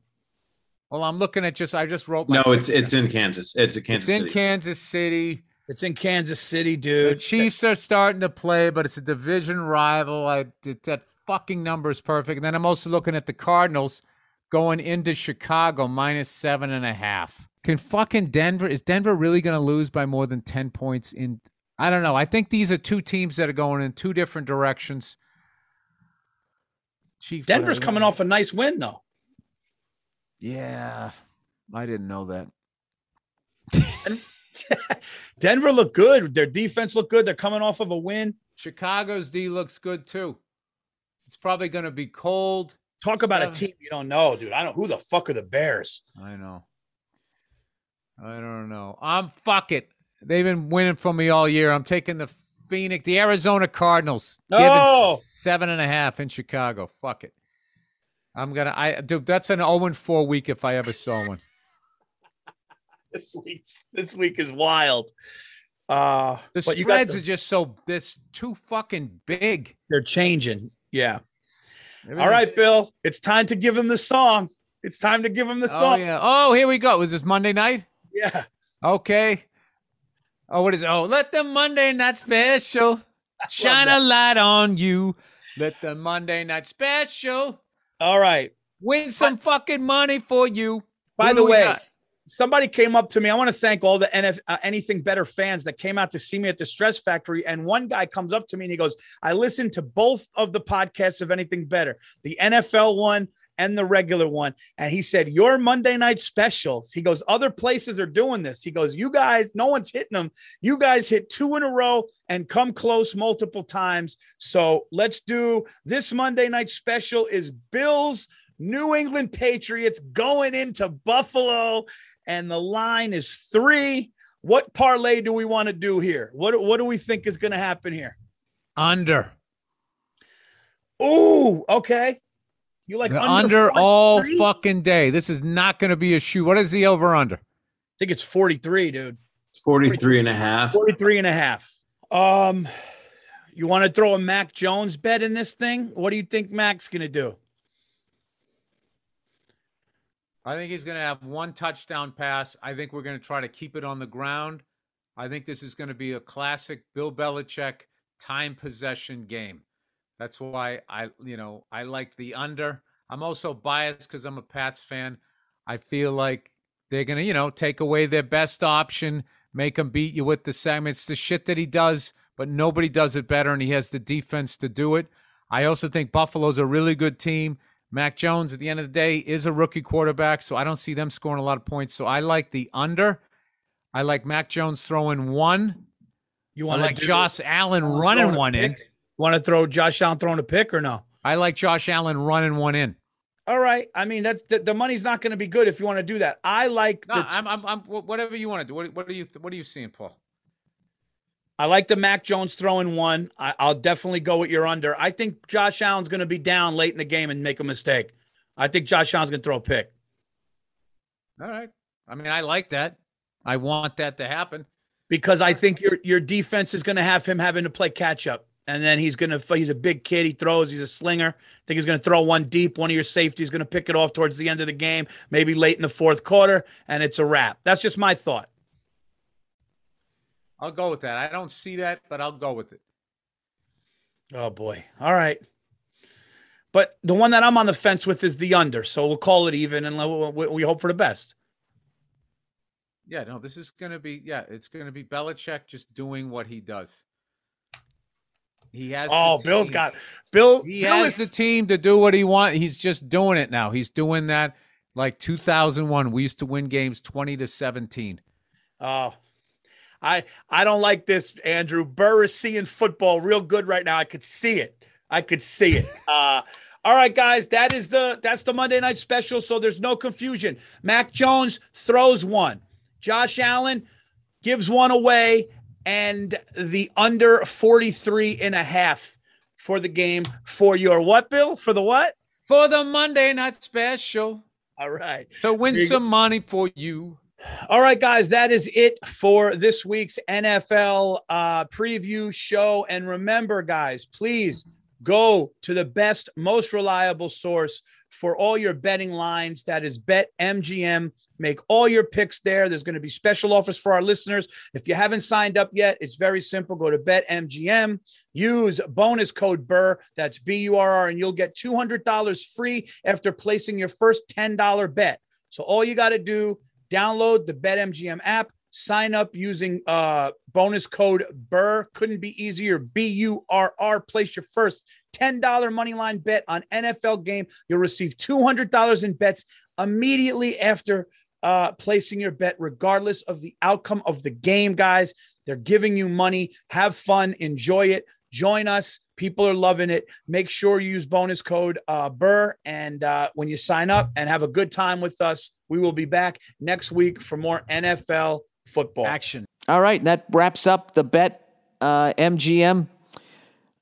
Well, I'm looking at just I just wrote my No, it's it's in Kansas. It's a it's Kansas in City. Kansas City. It's in Kansas City, dude. The. Chiefs are starting to play, but it's a division rival. I that fucking number is perfect. And then I'm also looking at the Cardinals going into Chicago minus seven and a half. Can fucking Denver is Denver really going to lose by more than ten points in? I don't know. I think these are two teams that are going in two different directions. Chiefs. Denver's coming off a nice win, though. Yeah, I didn't know that. Denver looked good. Their defense looked good. They're coming off of a win. Chicago's D looks good too. It's probably going to be cold. Talk about a team you don't know, dude. I don't. Who the fuck are the Bears? I know. I don't know. I'm fuck it. They've been winning for me all year. I'm taking the Phoenix, the Arizona Cardinals. No. Seven and a half in Chicago. Fuck it. I'm gonna. I dude, that's an 0 4 week if I ever saw one. This week, this week is wild. Uh, The but you got spreads the- are just so this too fucking big. they're changing. Yeah. All right, Bill. It's time to give him the song. It's time to give him the Oh song. yeah. Oh, here we go. Was this Monday night? yeah. Okay. Oh, what is it? Oh, let the Monday night special shine a light on you. Let the Monday night special All right. win some fucking money for you. By the way? Somebody came up to me. I want to thank all the NF, uh, Anything Better fans that came out to see me at the Stress Factory. And one guy comes up to me and he goes, I listened to both of the podcasts of Anything Better, the NFL one and the regular one. And he said, Your Monday night specials. He goes, Other places are doing this. He goes, You guys, no one's hitting them. You guys hit two in a row and come close multiple times. So let's do this Monday night special is Bills. New England Patriots going into Buffalo and the line is three. What parlay do we want to do here? What what do we think is going to happen here? under. Ooh, okay. You like under, under all fucking day. This is not going to be a shoe. What is the over under? I think it's 43, dude. 43 and a half. 43 and a half. Um, you want to throw a Mac Jones bet in this thing? What do you think Mac's going to do? I think he's going to have one touchdown pass. I think we're going to try to keep it on the ground. I think this is going to be a classic Bill Belichick time possession game. That's why I, you know, I like the under. I'm also biased because I'm a Pats fan. I feel like they're going to, you know, take away their best option, make them beat you with the segments, the shit that he does, but nobody does it better, and he has the defense to do it. I also think Buffalo's a really good team. Mac Jones, at the end of the day, is a rookie quarterback, so I don't see them scoring a lot of points. So I like the under. I like Mac Jones throwing one. You want like Josh Allen running one in. Want to throw Josh Allen throwing a pick or no? I like Josh Allen running one in. All right. I mean, that's the, the money's not going to be good if you want to do that. I like No, the I'm, I'm, I'm, whatever you want to do. What, what are you, what are you seeing, Paul? I like the Mac Jones throwing one. I, I'll definitely go with your under. I think Josh Allen's going to be down late in the game and make a mistake. I think Josh Allen's going to throw a pick. All right. I mean, I like that. I want that to happen. because I think your your defense is going to have him having to play catch up, and then he's going to he's a big kid. He throws. He's a slinger. I think he's going to throw one deep. One of your safeties going to pick it off towards the end of the game, maybe late in the fourth quarter, and it's a wrap. That's just my thought. I'll go with that. I don't see that, but I'll go with it. Oh boy. All right. But the one that I'm on the fence with is the under, so we'll call it even, and we hope for the best. Yeah, no, this is going to be, yeah, it's going to be Belichick just doing what he does. He has. Oh, Bill's got Bill. He Bill has is- the team to do what he wants. He's just doing it now. He's doing that like 2001. We used to win games 20 to 17. Oh, I I don't like this, Andrew. Burr is seeing football real good right now. I could see it. I could see it. Uh, all right, guys, that is the that's the Monday night special. So there's no confusion. Mac Jones throws one. Josh Allen gives one away, and the under 43 and a half for the game for your what, Bill? For the what? For the Monday night special All right. to win There go. some money for you. All right, guys, that is it for this week's NFL uh, preview show. And remember, guys, please go to the best, most reliable source for all your betting lines. That is BetMGM. Make all your picks there. There's going to be special offers for our listeners. If you haven't signed up yet, it's very simple. Go to BetMGM, use bonus code BURR, that's B U R R, and you'll get $200 free after placing your first $10 bet. So all you got to do, download the BetMGM app, sign up using uh, bonus code BURR. Couldn't be easier. B U R R. Place your first $10 money line bet on NFL game. You'll receive $200 in bets immediately after uh, placing your bet, regardless of the outcome of the game, guys. They're giving you money. Have fun. Enjoy it. Join us. People are loving it. Make sure you use bonus code uh, BURR. And uh, when you sign up and have a good time with us, we will be back next week for more NFL football. Action. All right, that wraps up the Bet uh, MGM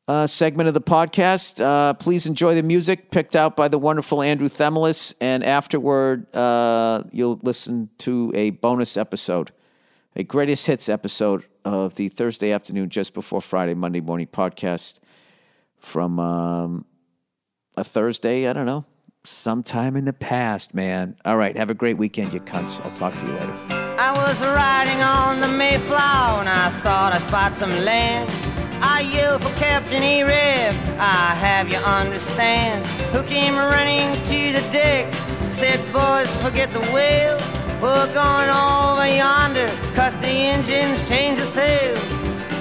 uh, segment of the podcast. Uh, please enjoy the music picked out by the wonderful Andrew Themelis, and afterward, uh, you'll listen to a bonus episode, a greatest hits episode of the Thursday afternoon, just before Friday, Monday morning podcast from um, a Thursday. I don't know, sometime in the past, man. All right, have a great weekend, you cunts. I'll talk to you later. I was riding on the Mayflower and I thought I spot some land. I yelled for Captain E-Rib, I have you understand. Who came running to the deck, said, boys, forget the. We're going over yonder, cut the engines, change the sails.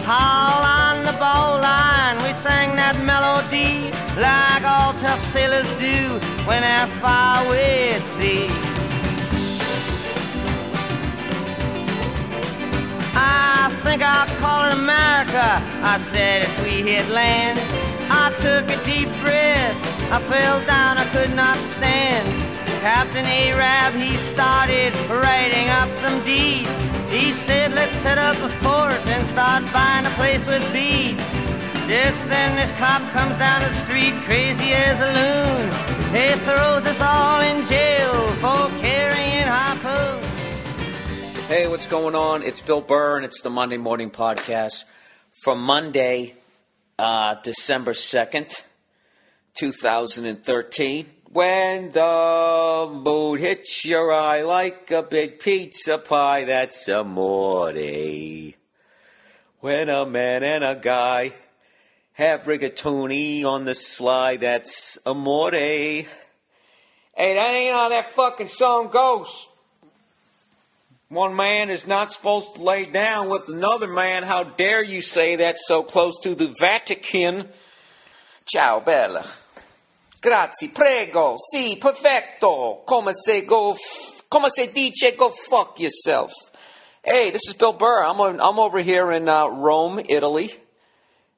Haul on the bow line, we sang that melody like all tough sailors do when they're far away at sea. I think I'll call it America. I said as we hit land. I took a deep breath. I fell down, I could not stand. Captain Arab, he started writing up some deeds. He said, let's set up a fort and start buying a place with beads. Just then this cop comes down the street, crazy as a loon. He throws us all in jail for carrying harpoons. Hey, what's going on? It's Bill and it's the Monday Morning Podcast for Monday, uh, December 2nd, 2013. When the mood hits your eye like a big pizza pie, that's a morning. when a man and a guy have rigatoni on the sly. That's amore. Hey, that ain't how that fucking song goes. One man is not supposed to lay down with another man. How dare you say that so close to the Vatican? Ciao, bella. Grazie, prego, sì, perfetto. Come se go, come se dice go fuck yourself. Hey, this is Bill Burr. I'm, on, I'm over here in uh, Rome, Italy.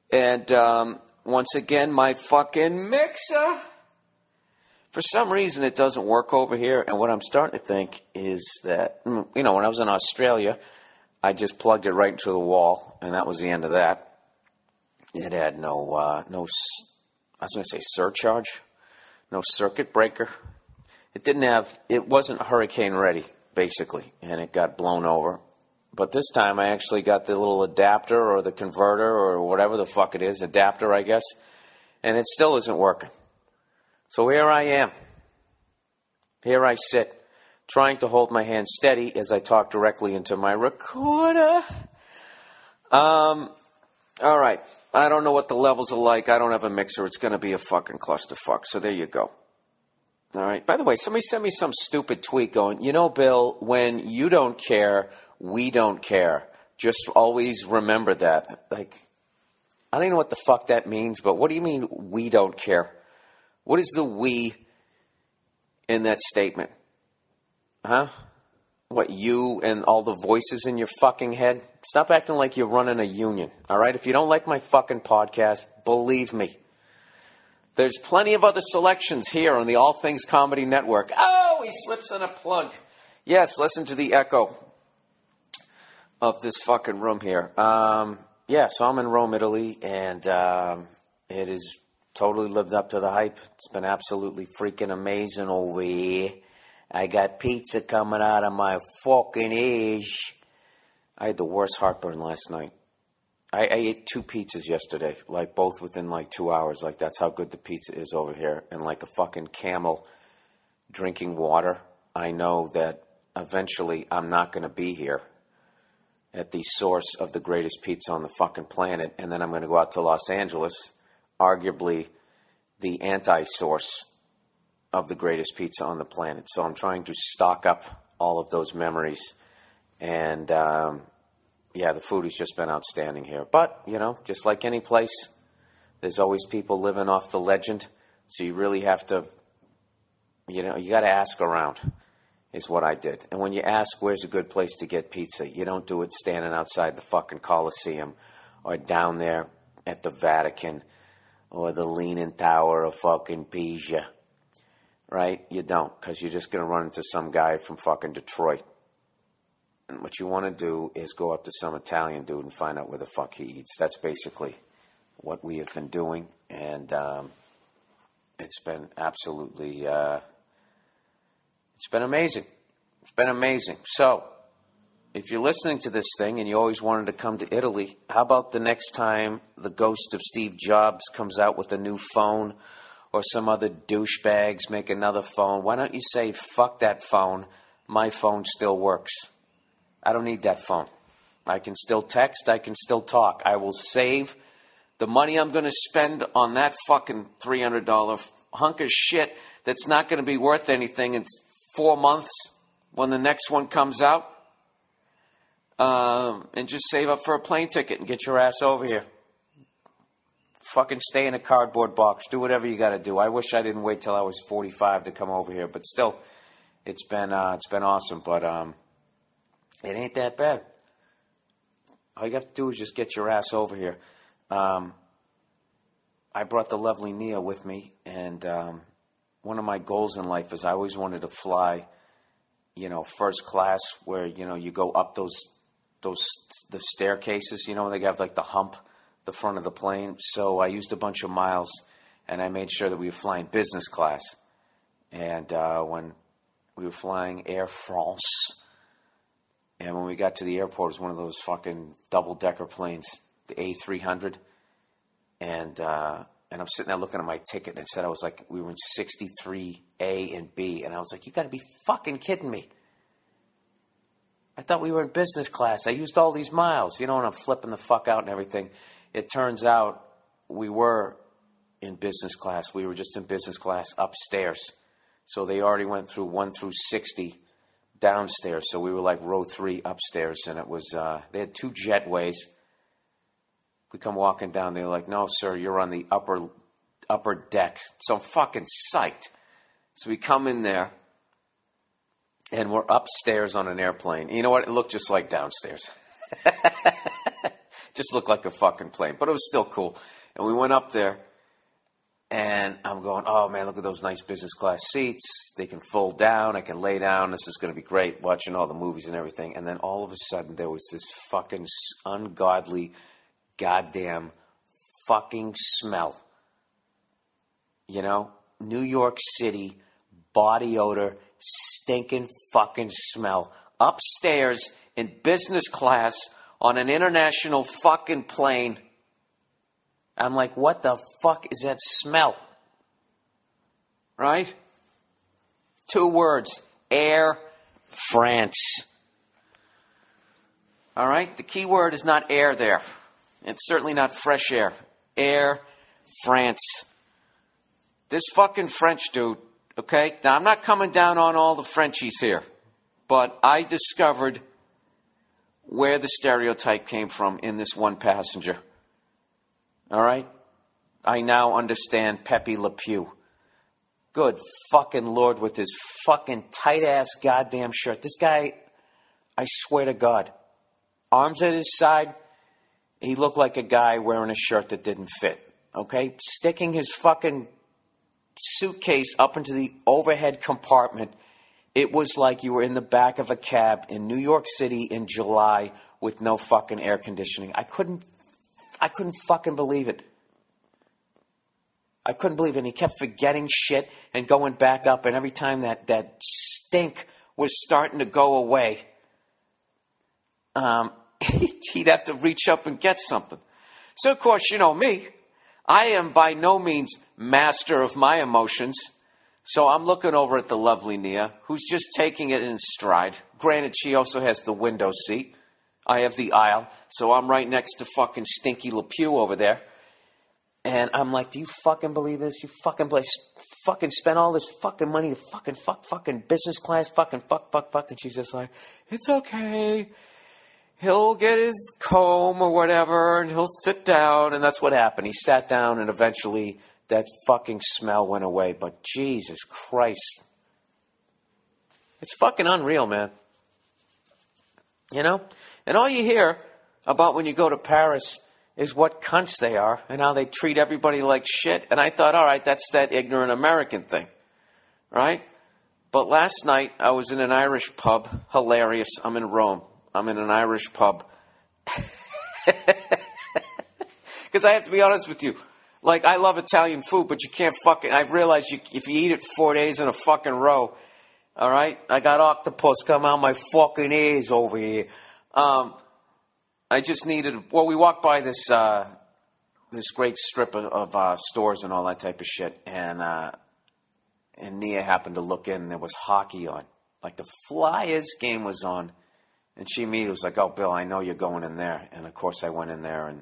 And um, once again, my fucking mixer. For some reason, it doesn't work over here. And what I'm starting to think is that, mm, you know, when I was in Australia, I just plugged it right into the wall, and that was the end of that. It had no, uh, no, I was going to say surcharge, no circuit breaker. It didn't have, it wasn't hurricane ready, basically, and it got blown over. But this time I actually got the little adapter or the converter or whatever the fuck it is, adapter, I guess, and it still isn't working. So here I am. Here I sit, trying to hold my hand steady as I talk directly into my recorder. Um, all right. I don't know what the levels are like. I don't have a mixer. It's going to be a fucking clusterfuck. So there you go. All right. By the way, somebody sent me some stupid tweet going, you know, Bill, when you don't care, we don't care. Just always remember that. Like, I don't even know what the fuck that means, but what do you mean we don't care? What is the we in that statement? Huh? What, you and all the voices in your fucking head? Stop acting like you're running a union, all right? If you don't like my fucking podcast, believe me. There's plenty of other selections here on the All Things Comedy Network. Oh, he slips in a plug. Yes, listen to the echo of this fucking room here. Um, yeah, so I'm in Rome, Italy, and um, it has totally lived up to the hype. It's been absolutely freaking amazing over here. I got pizza coming out of my fucking ears. I had the worst heartburn last night. I, I ate two pizzas yesterday, like both within like two hours. Like that's how good the pizza is over here. And like a fucking camel drinking water, I know that eventually I'm not going to be here at the source of the greatest pizza on the fucking planet. And then I'm going to go out to Los Angeles, arguably the anti source of the greatest pizza on the planet. So I'm trying to stock up all of those memories. And um, yeah, the food has just been outstanding here. But, you know, just like any place, there's always people living off the legend. So you really have to, you know, you got to ask around, is what I did. And when you ask where's a good place to get pizza, you don't do it standing outside the fucking Coliseum or down there at the Vatican or the Leaning Tower of fucking Pisa. Right? You don't, because you're just going to run into some guy from fucking Detroit. And what you want to do is go up to some Italian dude and find out where the fuck he eats. That's basically what we have been doing, and um, it's been absolutely, uh, it's been amazing. It's been amazing. So, if you're listening to this thing and you always wanted to come to Italy, how about the next time the ghost of Steve Jobs comes out with a new phone, or some other douchebags make another phone? Why don't you say, "Fuck that phone"? My phone still works. I don't need that phone. I can still text, I can still talk. I will save the money I'm going to spend on that fucking $300 hunk of shit that's not going to be worth anything in four months when the next one comes out. Um, and just save up for a plane ticket and get your ass over here. Fucking stay in a cardboard box. Do whatever you got to do. I wish I didn't wait till I was 45 to come over here, but still, it's been uh, it's been awesome. But um, it ain't that bad. All you have to do is just get your ass over here. Um, I brought the lovely Nia with me, and um, one of my goals in life is I always wanted to fly, you know, first class, where you know you go up those those the staircases. You know, when they have like the hump, the front of the plane. So I used a bunch of miles, and I made sure that we were flying business class. And uh, when we were flying Air France, and when we got to the airport, it was one of those fucking double decker planes, the A300. And uh, and I'm sitting there looking at my ticket, and it said I was like, we were in 63A and B. And I was like, you got to be fucking kidding me. I thought we were in business class. I used all these miles, you know, and I'm flipping the fuck out and everything. It turns out we were in business class. We were just in business class upstairs. So they already went through 1 through 60 downstairs. So we were like row 3 upstairs and it was uh, they had two jetways. We come walking down, they're like, "No, sir, you're on the upper upper deck." So I'm fucking psyched. So we come in there and we're upstairs on an airplane. You know what? It looked just like downstairs. just looked like a fucking plane, but it was still cool. And we went up there, and I'm going, oh man, look at those nice business class seats. They can fold down. I can lay down. This is going to be great. Watching all the movies and everything. And then all of a sudden, there was this fucking ungodly, goddamn, fucking smell. You know, New York City body odor, stinking fucking smell. Upstairs in business class on an international fucking plane. I'm like, what the fuck is that smell? Right? Two words Air France. All right? The key word is not air there. It's certainly not fresh air. Air France. This fucking French dude, okay? Now, I'm not coming down on all the Frenchies here, but I discovered where the stereotype came from in this one passenger. All right? I now understand Pepe Le Pew. Good fucking Lord with his fucking tight ass goddamn shirt. This guy, I swear to God, arms at his side, he looked like a guy wearing a shirt that didn't fit. Okay? Sticking his fucking suitcase up into the overhead compartment. It was like you were in the back of a cab in New York City in July with no fucking air conditioning. I couldn't I couldn't fucking believe it. I couldn't believe it. And he kept forgetting shit and going back up. And every time that, that stink was starting to go away, um, he'd have to reach up and get something. So, of course, you know me. I am by no means master of my emotions. So I'm looking over at the lovely Nia, who's just taking it in stride. Granted, she also has the window seat. I have the aisle, so I'm right next to fucking Stinky LePew over there. And I'm like, do you fucking believe this? You fucking place, fucking spend all this fucking money fucking fuck, fucking business class, fucking fuck, fuck, fuck. And she's just like, it's okay. He'll get his comb or whatever, and he'll sit down. And that's what happened. He sat down, and eventually that fucking smell went away. But Jesus Christ, it's fucking unreal, man. You know? And all you hear about when you go to Paris is what cunts they are and how they treat everybody like shit. And I thought, all right, that's that ignorant American thing, right? But last night I was in an Irish pub. Hilarious. I'm in Rome. I'm in an Irish pub. Because I have to be honest with you. Like, I love Italian food, but you can't fucking. I realize you, if you eat it four days in a fucking row, all right? I got octopus come out my fucking ears over here. Um, I just needed. Well, we walked by this uh, this great strip of, of uh, stores and all that type of shit, and uh, and Nia happened to look in, and there was hockey on, like the Flyers game was on, and she immediately was like, "Oh, Bill, I know you're going in there," and of course I went in there, and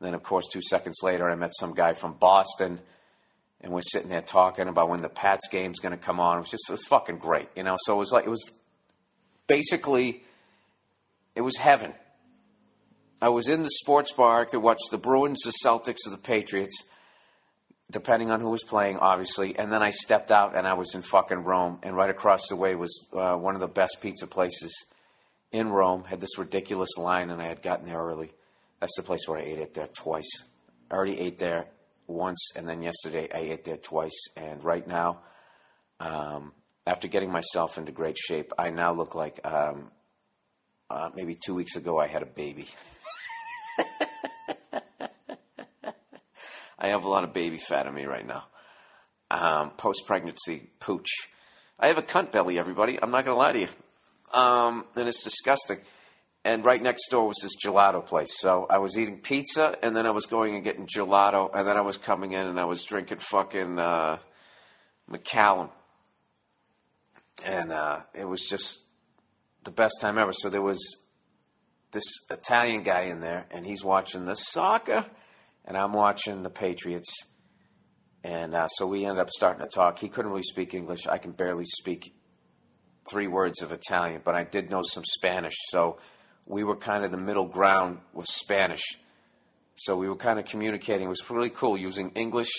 then of course two seconds later I met some guy from Boston. And we're sitting there talking about when the Pats game's going to come on. It was just, it was fucking great, you know. So it was like, it was basically, it was heaven. I was in the sports bar. I could watch the Bruins, the Celtics, or the Patriots, depending on who was playing, obviously. And then I stepped out and I was in fucking Rome. And right across the way was uh, one of the best pizza places in Rome. Had this ridiculous line, and I had gotten there early. That's the place where I ate it there twice. I already ate there once, and then yesterday I ate there twice. And right now, um, after getting myself into great shape, I now look like um, uh, maybe two weeks ago I had a baby. I have a lot of baby fat on me right now. Um, Post pregnancy pooch. I have a cunt belly, everybody. I'm not going to lie to you. Um, and it's disgusting. And right next door was this gelato place. So I was eating pizza, and then I was going and getting gelato, and then I was coming in and I was drinking fucking uh, Macallan. And uh, it was just the best time ever. So there was this Italian guy in there, and he's watching the soccer, and I'm watching the Patriots. And uh, so we ended up starting to talk. He couldn't really speak English. I can barely speak three words of Italian, but I did know some Spanish. So we were kind of the middle ground with Spanish. So we were kind of communicating. It was really cool using English,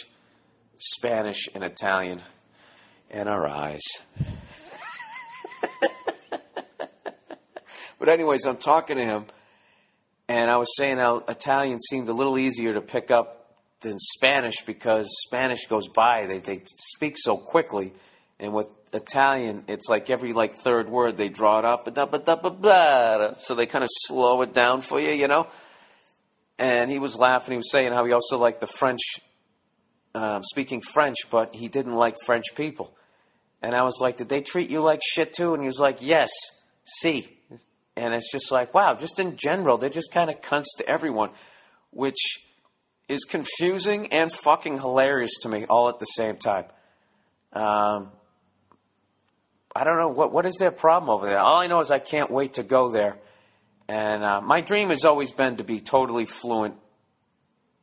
Spanish, and Italian in our eyes. But, anyways, I'm talking to him, and I was saying how Italian seemed a little easier to pick up than Spanish because Spanish goes by. They, they speak so quickly. And with Italian, it's like every like third word they draw it up, so they kind of slow it down for you, you know. And he was laughing. He was saying how he also liked the French, um, speaking French, but he didn't like French people. And I was like, "Did they treat you like shit too?" And he was like, "Yes, see." And it's just like, wow, just in general, they're just kind of cunts to everyone, which is confusing and fucking hilarious to me all at the same time. Um, I don't know what what is their problem over there. All I know is I can't wait to go there. And uh, my dream has always been to be totally fluent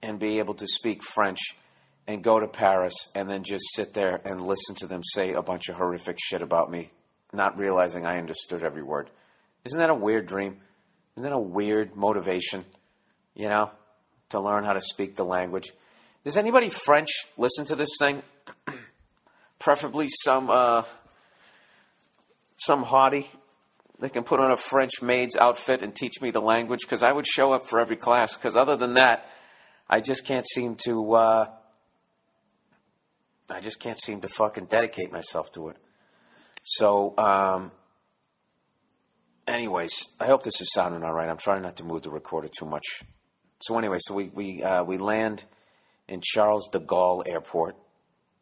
and be able to speak French and go to Paris and then just sit there and listen to them say a bunch of horrific shit about me, not realizing I understood every word. Isn't that a weird dream? Isn't that a weird motivation? You know, to learn how to speak the language. Does anybody French listen to this thing? Preferably some uh, some hottie that can put on a French maid's outfit and teach me the language because I would show up for every class. Because other than that, I just can't seem to. Uh, I just can't seem to fucking dedicate myself to it. So, um, anyways, I hope this is sounding all right. I'm trying not to move the recorder too much. So anyway, so we we uh, we land in Charles de Gaulle Airport,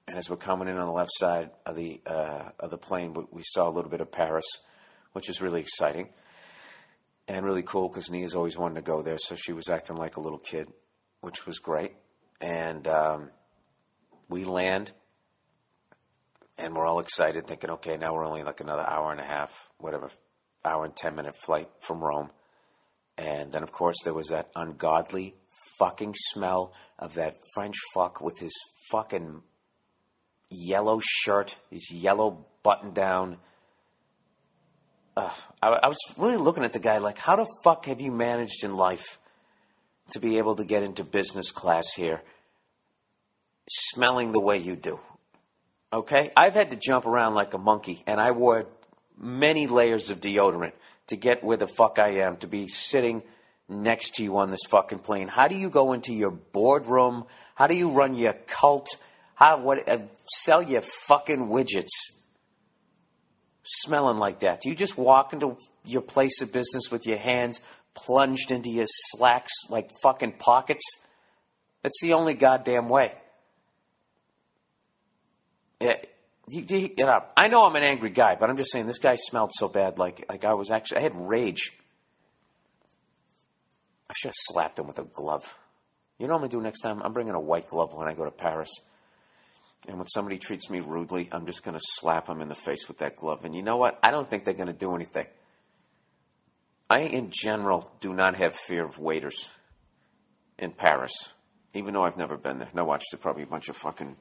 and as we're coming in on the left side of the uh, of the plane, we, we saw a little bit of Paris, which is really exciting and really cool because Nia's always wanted to go there, so she was acting like a little kid, which was great. And um, we land, and we're all excited, thinking, okay, now we're only like another hour and a half, whatever, hour and ten minute flight from Rome. And then, of course, there was that ungodly fucking smell of that French fuck with his fucking yellow shirt, his yellow button down. Uh, I, I was really looking at the guy like, how the fuck have you managed in life to be able to get into business class here smelling the way you do? Okay? I've had to jump around like a monkey, and I wore many layers of deodorant to get where the fuck I am, to be sitting next to you on this fucking plane. How do you go into your boardroom? How do you run your cult? How what uh, sell your fucking widgets? Smelling like that. Do you just walk into your place of business with your hands plunged into your slacks like fucking pockets? That's the only goddamn way. Yeah, you, you, you know, I know I'm an angry guy, but I'm just saying this guy smelled so bad. Like, like I was actually, I had rage. I should have slapped him with a glove. You know what I'm gonna do next time? I'm bringing a white glove when I go to Paris. And when somebody treats me rudely, I'm just gonna slap them in the face with that glove. And you know what? I don't think they're gonna do anything. I, in general, do not have fear of waiters in Paris, even though I've never been there. Now, watch, they're probably a bunch of fucking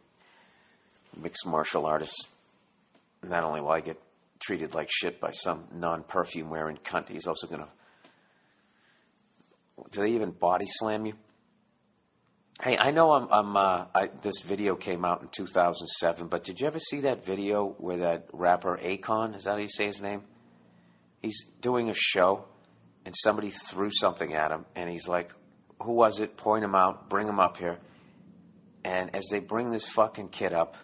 mixed martial artists. Not only will I get treated like shit by some non perfume wearing cunt, he's also going to. Do they even body slam you? Hey, I know I'm. I'm uh, I, this video came out in 2007, but did you ever see that video where that rapper Akon, is that how you say his name? He's doing a show, and somebody threw something at him, and he's like, "Who was it? Point him out. Bring him up here." And as they bring this fucking kid up,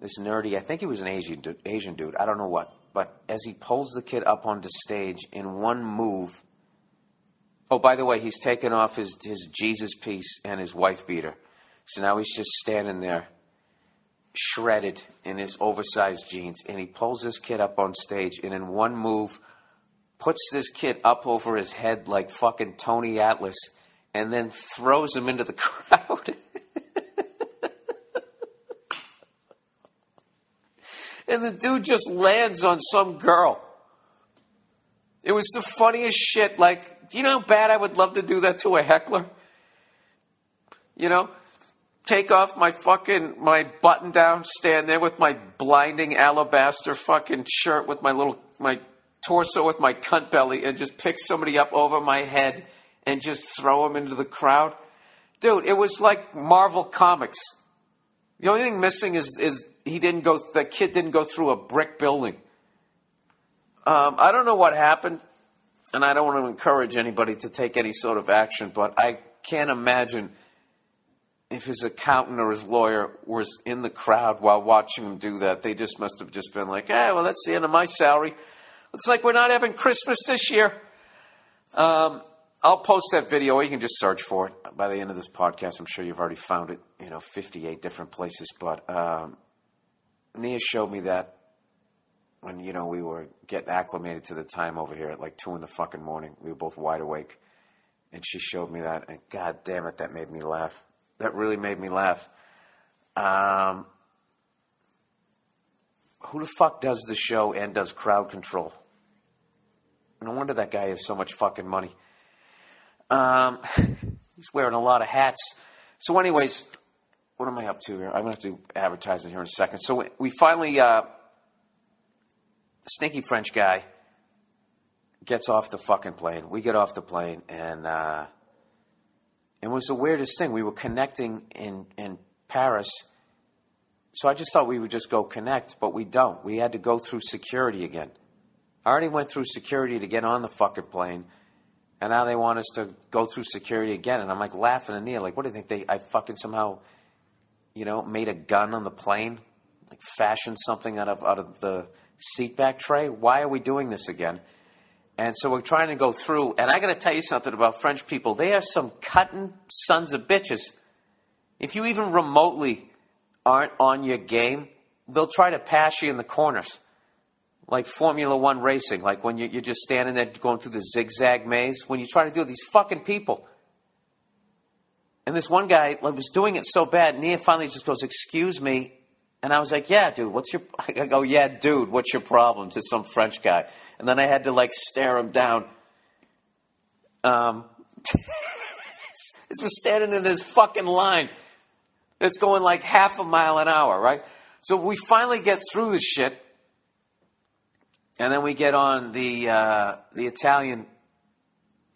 this nerdy, I think he was an Asian Asian dude, I don't know what, but as he pulls the kid up onto stage in one move, oh, by the way, he's taken off his, his Jesus piece and his wife beater. So now he's just standing there, shredded in his oversized jeans, and he pulls this kid up on stage and in one move puts this kid up over his head like fucking Tony Atlas and then throws him into the crowd. And the dude just lands on some girl. It was the funniest shit. Like, do you know how bad I would love to do that to a heckler? You know, take off my fucking my button down, stand there with my blinding alabaster fucking shirt with my little my torso with my cunt belly, and just pick somebody up over my head and just throw him into the crowd. Dude, it was like Marvel Comics. The only thing missing is is he didn't go. The kid didn't go through a brick building. Um, I don't know what happened, and I don't want to encourage anybody to take any sort of action, but I can't imagine if his accountant or his lawyer was in the crowd while watching him do that. They just must have just been like, "Yeah, well, that's the end of my salary. Looks like we're not having Christmas this year." Um, I'll post that video, or you can just search for it. By the end of this podcast, I'm sure you've already found it, you know, 58 different places. But um, Nia showed me that when, you know, we were getting acclimated to the time over here at like 2 in the fucking morning. We were both wide awake. And she showed me that, and god damn it, that made me laugh. That really made me laugh. Um, who the fuck does the show and does crowd control? No wonder that guy has so much fucking money. Um, he's wearing a lot of hats. So, anyways, what am I up to here? I'm gonna have to advertise it here in a second. So we- finally, uh, sneaky French guy gets off the fucking plane. We get off the plane, and uh, it was the weirdest thing. We were connecting in in Paris, so I just thought we would just go connect, but we don't. We had to go through security again. I already went through security to get on the fucking plane. And now they want us to go through security again. And I'm like laughing at Neil, like, what do you think? They I fucking somehow, you know, made a gun on the plane, like fashioned something out of out of the seatback tray. Why are we doing this again? And so we're trying to go through. And I got to tell you something about French people. They are some cutting sons of bitches. If you even remotely aren't on your game, they'll try to pass you in the corners like Formula One racing, like when you- you're just standing there going through the zigzag maze, when you try to do these fucking people. And this one guy like, was doing it so bad, Nia finally just goes, Excuse me. And I was like, Yeah, dude, what's your. I go, Yeah, dude, what's your problem? To some French guy. And then I had to like stare him down. Um, this was standing in this fucking line that's going like half a mile an hour, right? So we finally get through the shit. And then we get on the uh, the Italian,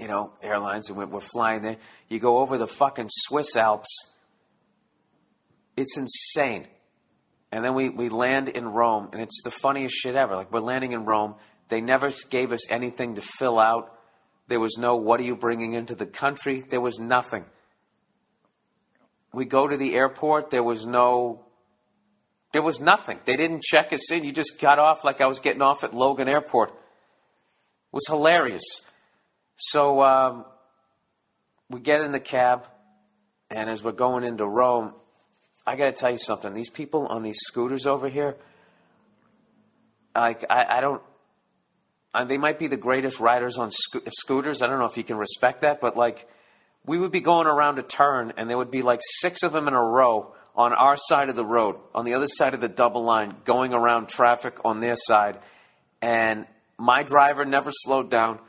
you know, airlines, and we're, flying there. You go over the fucking Swiss Alps. It's insane. And then we, we land in Rome, and it's the funniest shit ever. Like, we're landing in Rome. They never gave us anything to fill out. There was no, what are you bringing into the country? There was nothing. We go to the airport. There was no there was nothing. They didn't check us in. You just got off like I was getting off at Logan Airport. It was hilarious. So um, we get in the cab, and as we're going into Rome, I got to tell you something. These people on these scooters over here, like I, I don't. I, they might be the greatest riders on sco- scooters. I don't know if you can respect that, but like we would be going around a turn, and there would be like six of them in a row on our side of the road, on the other side of the double line, going around traffic on their side. And my driver never slowed down,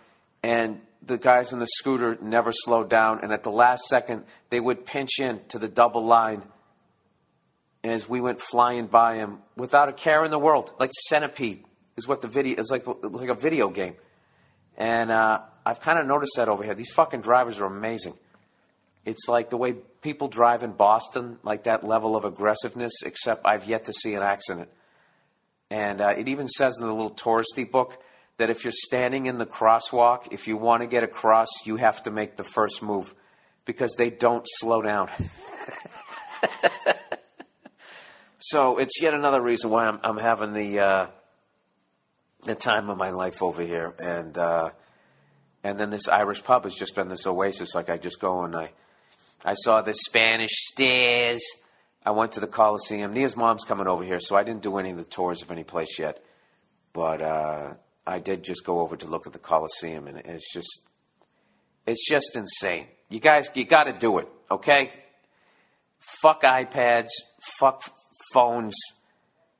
and the guys on the scooter never slowed down. And at the last second, they would pinch in to the double line as we went flying by him without a care in the world, like centipede is what the video is like, like a video game. And uh, I've kind of noticed that over here. These fucking drivers are amazing. It's like the way people drive in Boston, like that level of aggressiveness, except I've yet to see an accident. And uh, it even says in the little touristy book that if you're standing in the crosswalk, if you want to get across, you have to make the first move because they don't slow down. so it's yet another reason why I'm, I'm having the uh, the time of my life over here, and uh, and then this Irish pub has just been this oasis. Like I just go and I I saw the Spanish stairs. I went to the Coliseum. Nia's mom's coming over here, so I didn't do any of the tours of any place yet. But uh, I did just go over to look at the Coliseum, and it's just it's just insane. You guys, you got to do it, okay? Fuck iPads, fuck phones,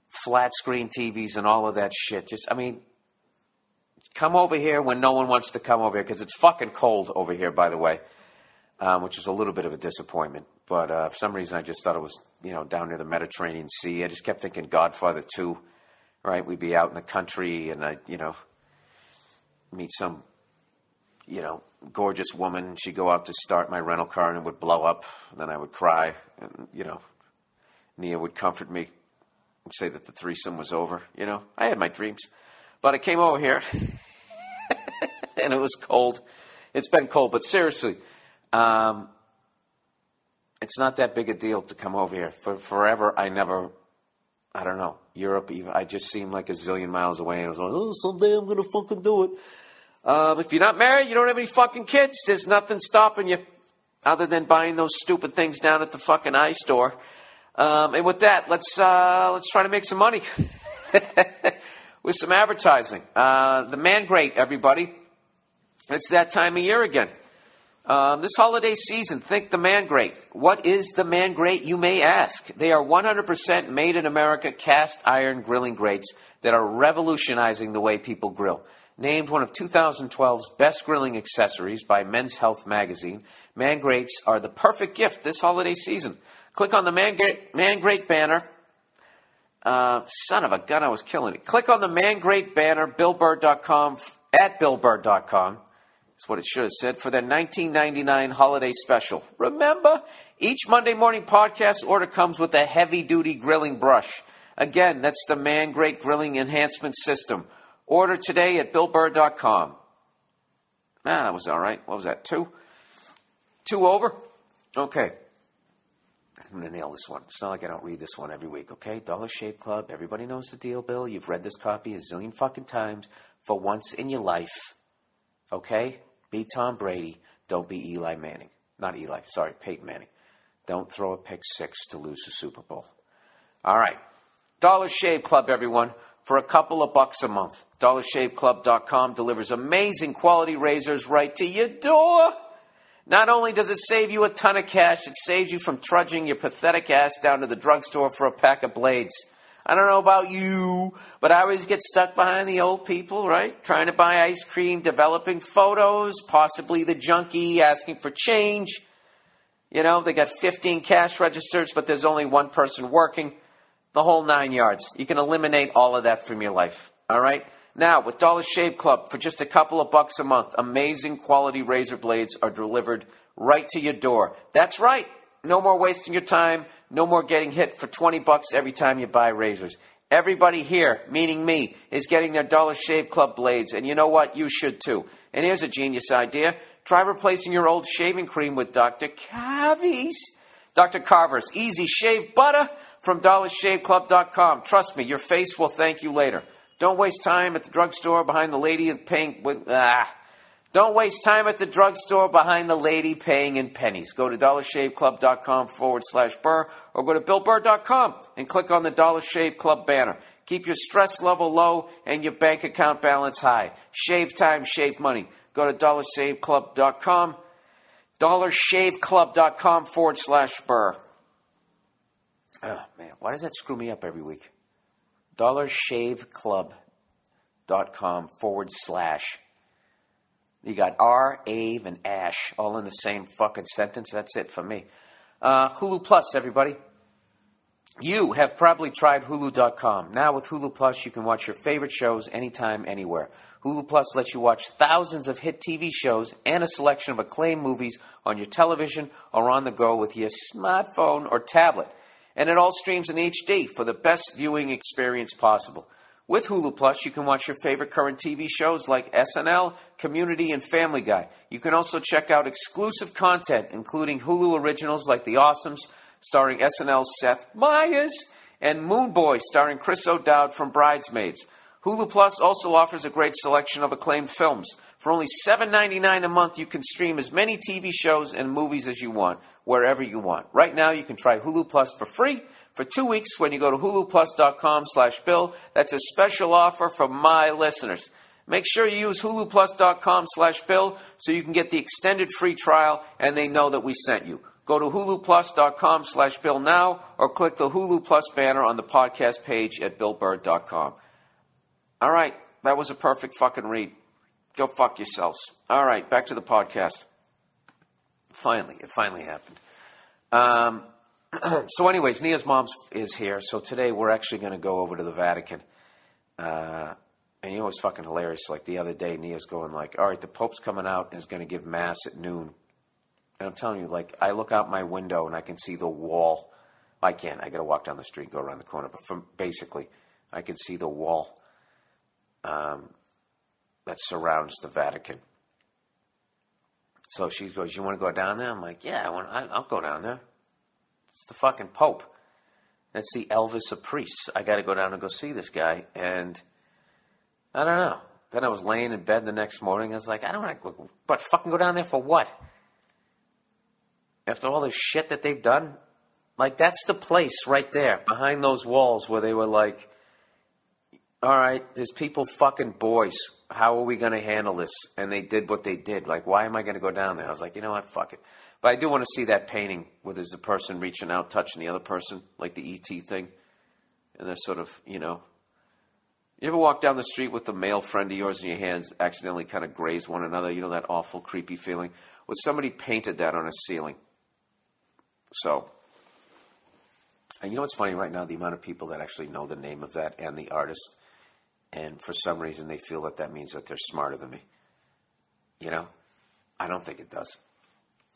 flat screen TVs, and all of that shit. Just, I mean, come over here when no one wants to come over here because it's fucking cold over here, by the way, um, which is a little bit of a disappointment. But uh, for some reason, I just thought it was, you know, down near the Mediterranean Sea. I just kept thinking Godfather 2, right? We'd be out in the country and I, you know, meet some, you know, gorgeous woman. She'd go out to start my rental car and it would blow up. And then I would cry. And, you know, Nia would comfort me and say that the threesome was over. You know, I had my dreams. But I came over here and it was cold. It's been cold, but seriously, um, it's not that big a deal to come over here. For forever, I never, I don't know, Europe, even, I just seemed like a zillion miles away. And I was like, oh, someday I'm going to fucking do it. Um, if you're not married, you don't have any fucking kids, there's nothing stopping you other than buying those stupid things down at the fucking eye store. Um, and with that, let's uh, let's try to make some money with some advertising. Uh, the Man Grate, everybody. It's that time of year again. Um, this holiday season, think the Man Grate. What is the Man Grate, you may ask? They are 100% made in America cast iron grilling grates that are revolutionizing the way people grill. Named one of 2012's best grilling accessories by Men's Health magazine, Man Grates are the perfect gift this holiday season. Click on the Man Grate, Man Grate banner. Uh, son of a gun, I was killing it. Click on the Man Grate banner, BillBurr.com, at BillBurr.com. That's what it should have said for their 1999 holiday special. Remember, each Monday morning podcast order comes with a heavy duty grilling brush. Again, that's the Man Grate Grilling Enhancement System. Order today at BillBurr.com. Ah, that was all right. What was that? Two? Two over? Okay. I'm going to nail this one. It's not like I don't read this one every week, okay? Dollar Shave Club. Everybody knows the deal, Bill. You've read this copy a zillion fucking times for once in your life, okay? Be Tom Brady. Don't be Eli Manning. Not Eli, sorry, Peyton Manning. Don't throw a pick six to lose the Super Bowl. All right. Dollar Shave Club, everyone, for a couple of bucks a month. DollarShaveClub.com delivers amazing quality razors right to your door. Not only does it save you a ton of cash, it saves you from trudging your pathetic ass down to the drugstore for a pack of blades. I don't know about you, but I always get stuck behind the old people, right? Trying to buy ice cream, developing photos, possibly the junkie asking for change. You know, they got 15 cash registers, but there's only one person working. The whole nine yards. You can eliminate all of that from your life. All right? Now, with Dollar Shave Club, for just a couple of bucks a month, amazing quality razor blades are delivered right to your door. That's right. No more wasting your time. No more getting hit for 20 bucks every time you buy razors. Everybody here, meaning me, is getting their Dollar Shave Club blades, and you know what? You should too. And here's a genius idea. Try replacing your old shaving cream with Dr. Carver's. Dr. Carver's Easy Shave Butter from DollarShaveClub.com. Trust me, your face will thank you later. Don't waste time at the drugstore behind the lady paying with ah. Don't waste time at the drugstore behind the lady paying in pennies. Go to dollarshaveclub.com forward slash burr or go to billburr.com and click on the Dollar Shave Club banner. Keep your stress level low and your bank account balance high. Shave time, shave money. Go to dollarshaveclub.com, dollarshaveclub.com forward slash burr. Oh, man, why does that screw me up every week? dollarshaveclub.com forward slash. You got R, Ave, and Ash all in the same fucking sentence. That's it for me. Uh, Hulu Plus, everybody. You have probably tried Hulu.com. Now with Hulu Plus, you can watch your favorite shows anytime, anywhere. Hulu Plus lets you watch thousands of hit TV shows and a selection of acclaimed movies on your television or on the go with your smartphone or tablet. And it all streams in HD for the best viewing experience possible. With Hulu Plus, you can watch your favorite current TV shows like SNL, Community, and Family Guy. You can also check out exclusive content, including Hulu originals like The Awesomes, starring SNL's Seth Meyers, and Moone Boy, starring Chris O'Dowd from Bridesmaids. Hulu Plus also offers a great selection of acclaimed films. For only $7.99 a month, you can stream as many TV shows and movies as you want, wherever you want. Right now, you can try Hulu Plus for free for two weeks when you go to huluplus.com slash bill. That's a special offer for my listeners. Make sure you use huluplus.com slash bill so you can get the extended free trial and they know that we sent you. Go to huluplus.com slash bill now or click the Hulu Plus banner on the podcast page at billburr.com. All right, that was a perfect fucking read. Go fuck yourselves. All right, back to the podcast. Finally, it finally happened. Um, so, anyways, Nia's mom is here. So today we're actually going to go over to the Vatican. Uh, and you know it's fucking hilarious. Like the other day, Nia's going like, "All right, the Pope's coming out and is going to give mass at noon." And I'm telling you, like, I look out my window and I can see the wall. I can't. I got to walk down the street, go around the corner. But from basically, I can see the wall um, that surrounds the Vatican. So she goes, "You want to go down there?" I'm like, "Yeah, I want. I, I'll go down there." It's the fucking Pope. That's the Elvis of priests. I got to go down and go see this guy. And I don't know. Then I was laying in bed the next morning. I was like, I don't want to, but fucking go down there for what? After all the shit that they've done? Like, that's the place right there, behind those walls, where they were like, all right, there's people fucking boys. How are we going to handle this? And they did what they did. Like, why am I going to go down there? I was like, you know what? Fuck it. But I do want to see that painting where there's a person reaching out, touching the other person, like the ET thing. And they're sort of, you know. You ever walk down the street with a male friend of yours and your hands accidentally kind of graze one another? You know that awful, creepy feeling? Well, somebody painted that on a ceiling. So, and you know what's funny right now? The amount of people that actually know the name of that and the artist. And for some reason, they feel that that means that they're smarter than me. You know? I don't think it does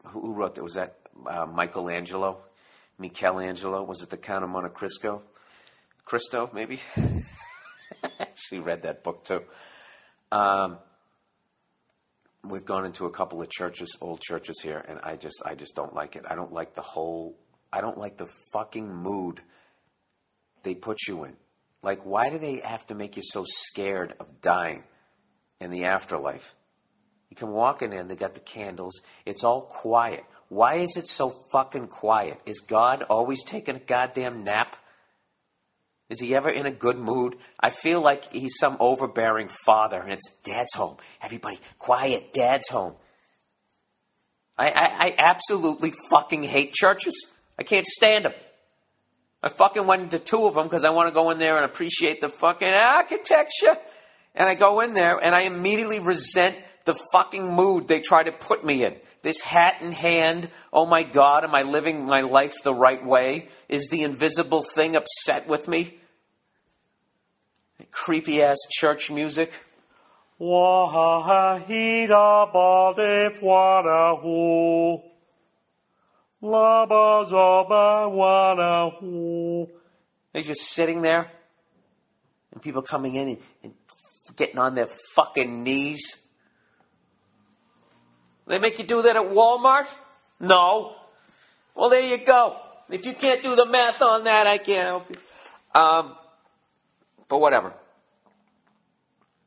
who wrote that? Was that uh, Michelangelo? Michelangelo? Was it the Count of Monte Cristo? Cristo, maybe? Actually, read that book too. Um, we've gone into a couple of churches, old churches here, and I just, I just don't like it. I don't like the whole. I don't like the fucking mood they put you in. Like, why do they have to make you so scared of dying in the afterlife? You come walking in, they got the candles. It's all quiet. Why is it so fucking quiet? Is God always taking a goddamn nap? Is he ever in a good mood? I feel like he's some overbearing father and it's dad's home. Everybody, quiet, dad's home. I, I, I absolutely fucking hate churches. I can't stand them. I fucking went into two of them because I want to go in there and appreciate the fucking architecture. And I go in there and I immediately resent the fucking mood they try to put me in. This hat in hand, oh my God, am I living my life the right way? Is the invisible thing upset with me? Creepy ass church music. They're just sitting there, and people coming in and, and getting on their fucking knees. They make you do that at Walmart? No. Well, there you go. If you can't do the math on that, I can't help you. Um, but whatever.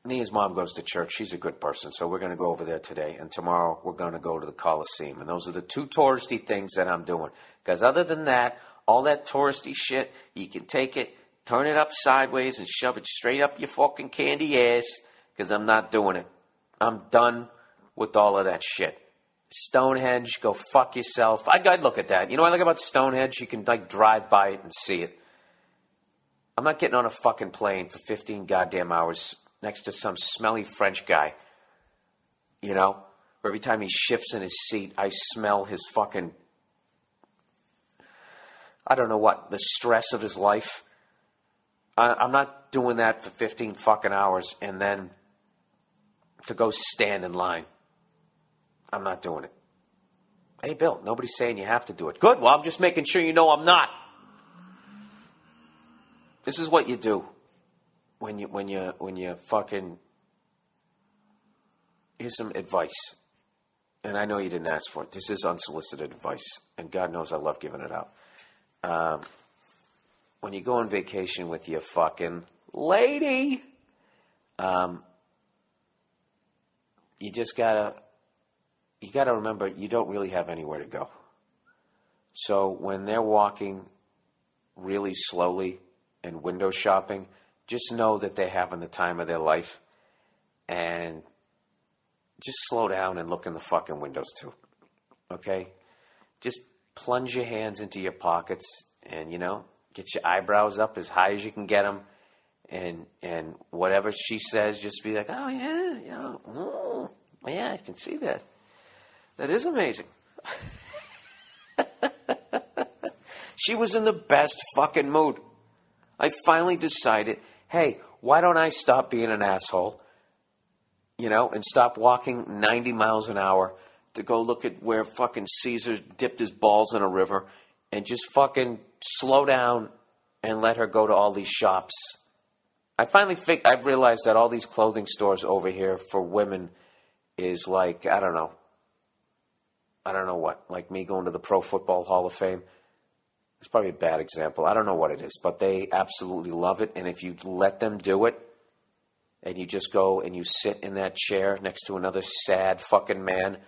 Nia's mom goes to church. She's a good person, so we're going to go over there today. And tomorrow we're going to go to the Coliseum. And those are the two touristy things that I'm doing. Because other than that, all that touristy shit, you can take it, turn it up sideways, and shove it straight up your fucking candy ass. Because I'm not doing it. I'm done with all of that shit. Stonehenge, go fuck yourself. I'd, I'd look at that. You know what I like about Stonehenge? You can like drive by it and see it. I'm not getting on a fucking plane for 15 goddamn hours next to some smelly French guy. You know? Every time he shifts in his seat, I smell his fucking. I don't know what, the stress of his life. I, I'm not doing that for 15 fucking hours and then to go stand in line. I'm not doing it. Hey, Bill, nobody's saying you have to do it. Good. Well, I'm just making sure you know I'm not. This is what you do when you when you when you fucking. Here's some advice, and I know you didn't ask for it. This is unsolicited advice, and God knows I love giving it out. Um, when you go on vacation with your fucking lady, um, you just gotta you gotta remember you don't really have anywhere to go. So when they're walking really slowly and window shopping, just know that they're having the time of their life and just slow down and look in the fucking windows too. Okay? Just plunge your hands into your pockets and, you know, get your eyebrows up as high as you can get them and and whatever she says, just be like, oh yeah, yeah, mm, yeah, I can see that. That is amazing. she was in the best fucking mood. I finally decided, hey, why don't I stop being an asshole? You know, and stop walking 90 miles an hour to go look at where fucking Caesar dipped his balls in a river and just fucking slow down and let her go to all these shops. I finally fig- I've realized that all these clothing stores over here for women is like, I don't know. I don't know what. Like me going to the Pro Football Hall of Fame. It's probably a bad example. I don't know what it is, but they absolutely love it. And if you let them do it, and you just go and you sit in that chair next to another sad fucking man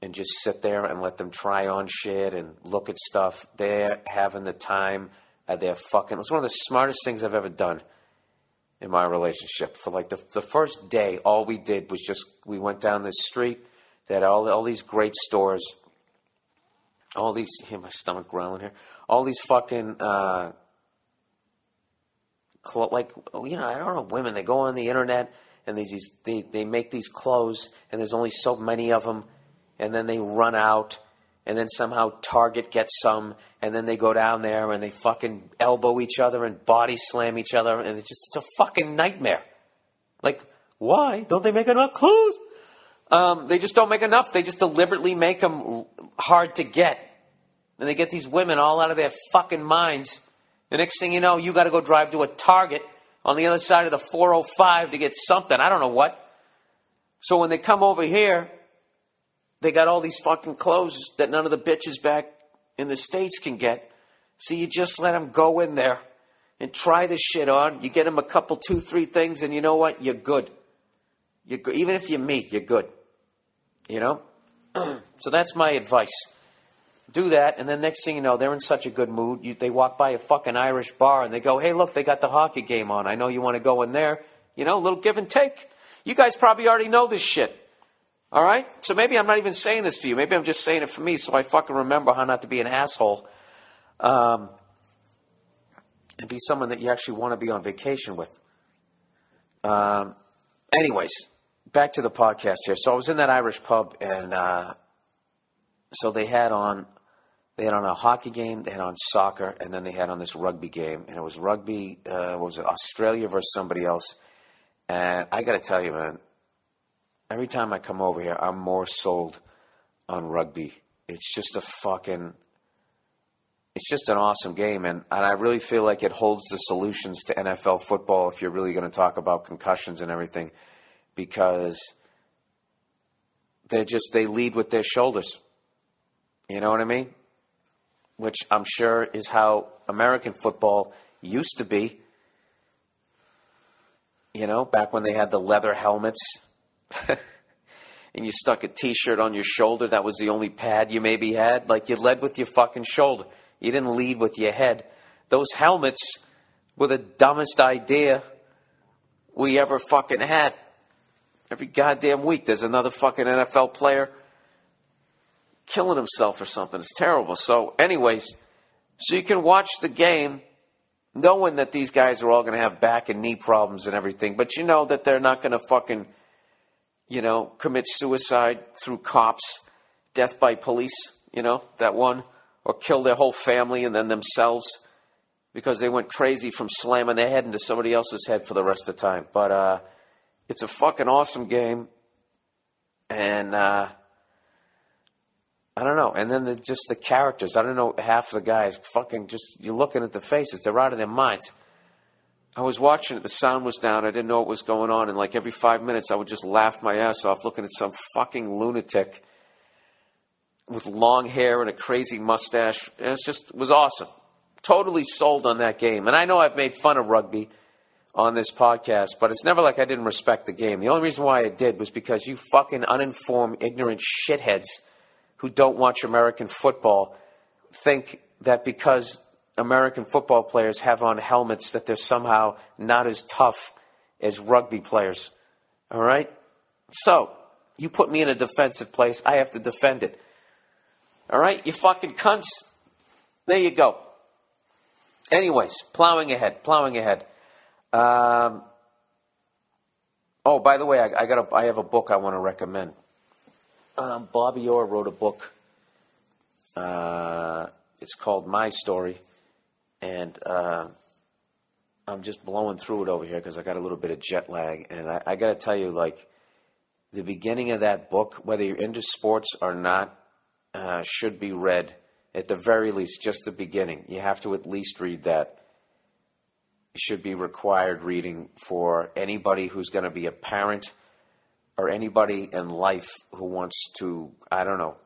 and just sit there and let them try on shit and look at stuff, they're having the time of their fucking. It's one of the smartest things I've ever done in my relationship. For like the, the first day, all we did was just, we went down this street. Had all, all these great stores all these hear my stomach growling here. All these fucking uh, like you know I don't know women. They go on the internet and these they they make these clothes and there's only so many of them, and then they run out. And then somehow Target gets some, and then they go down there and they fucking elbow each other and body slam each other, and it's just it's a fucking nightmare. Like, why don't they make enough clothes? Um, they just don't make enough. They just deliberately make them hard to get. And they get these women all out of their fucking minds. The next thing you know, you got to go drive to a Target on the other side of the 405 to get something. I don't know what. So when they come over here, they got all these fucking clothes that none of the bitches back in the States can get. So you just let them go in there and try this shit on. You get them a couple, two, three things, and you know what? You're good. You're good. Even if you meet, you're good. You know? so that's my advice. Do that, and then next thing you know, they're in such a good mood. You, they walk by a fucking Irish bar and they go, hey, look, they got the hockey game on. I know you want to go in there. You know, a little give and take. You guys probably already know this shit. All right? So maybe I'm not even saying this for you. Maybe I'm just saying it for me so I fucking remember how not to be an asshole. Um, and be someone that you actually want to be on vacation with. Um, anyways, back to the podcast here. So I was in that Irish pub, and uh, so they had on they had on a hockey game, they had on soccer, and then they had on this rugby game, and it was rugby. Uh, was it Australia versus somebody else? And I got to tell you, man, every time I come over here, I'm more sold on rugby. It's just a fucking. It's just an awesome game, and, and I really feel like it holds the solutions to NFL football if you're really going to talk about concussions and everything because they just they lead with their shoulders. You know what I mean? Which I'm sure is how American football used to be. You know, back when they had the leather helmets and you stuck a t shirt on your shoulder, that was the only pad you maybe had. Like you led with your fucking shoulder. You didn't lead with your head. Those helmets were the dumbest idea we ever fucking had. Every goddamn week, there's another fucking NFL player killing himself or something. It's terrible. So, anyways, so you can watch the game knowing that these guys are all going to have back and knee problems and everything, but you know that they're not going to fucking, you know, commit suicide through cops, death by police, you know, that one, or kill their whole family and then themselves because they went crazy from slamming their head into somebody else's head for the rest of the time. But, uh, it's a fucking awesome game, and uh, I don't know. And then the, just the characters. I don't know. Half the guys fucking just you're looking at the faces. They're out of their minds. I was watching it. The sound was down. I didn't know what was going on. And like every five minutes, I would just laugh my ass off looking at some fucking lunatic with long hair and a crazy mustache. And it just was awesome. Totally sold on that game. And I know I've made fun of rugby on this podcast, but it's never like I didn't respect the game. The only reason why I did was because you fucking uninformed, ignorant shitheads who don't watch American football think that because American football players have on helmets that they're somehow not as tough as rugby players. All right? So, you put me in a defensive place, I have to defend it. All right? You fucking cunts. There you go. Anyways, plowing ahead, plowing ahead. Um, oh, by the way, I, I got a, I have a book I want to recommend. Um, Bobby Orr wrote a book. Uh, it's called My Story, and uh, I'm just blowing through it over here because I got a little bit of jet lag, and I, I got to tell you, like the beginning of that book, whether you're into sports or not, uh, should be read at the very least, just the beginning. You have to at least read that. It should be required reading for anybody who's going to be a parent or anybody in life who wants to, I don't know,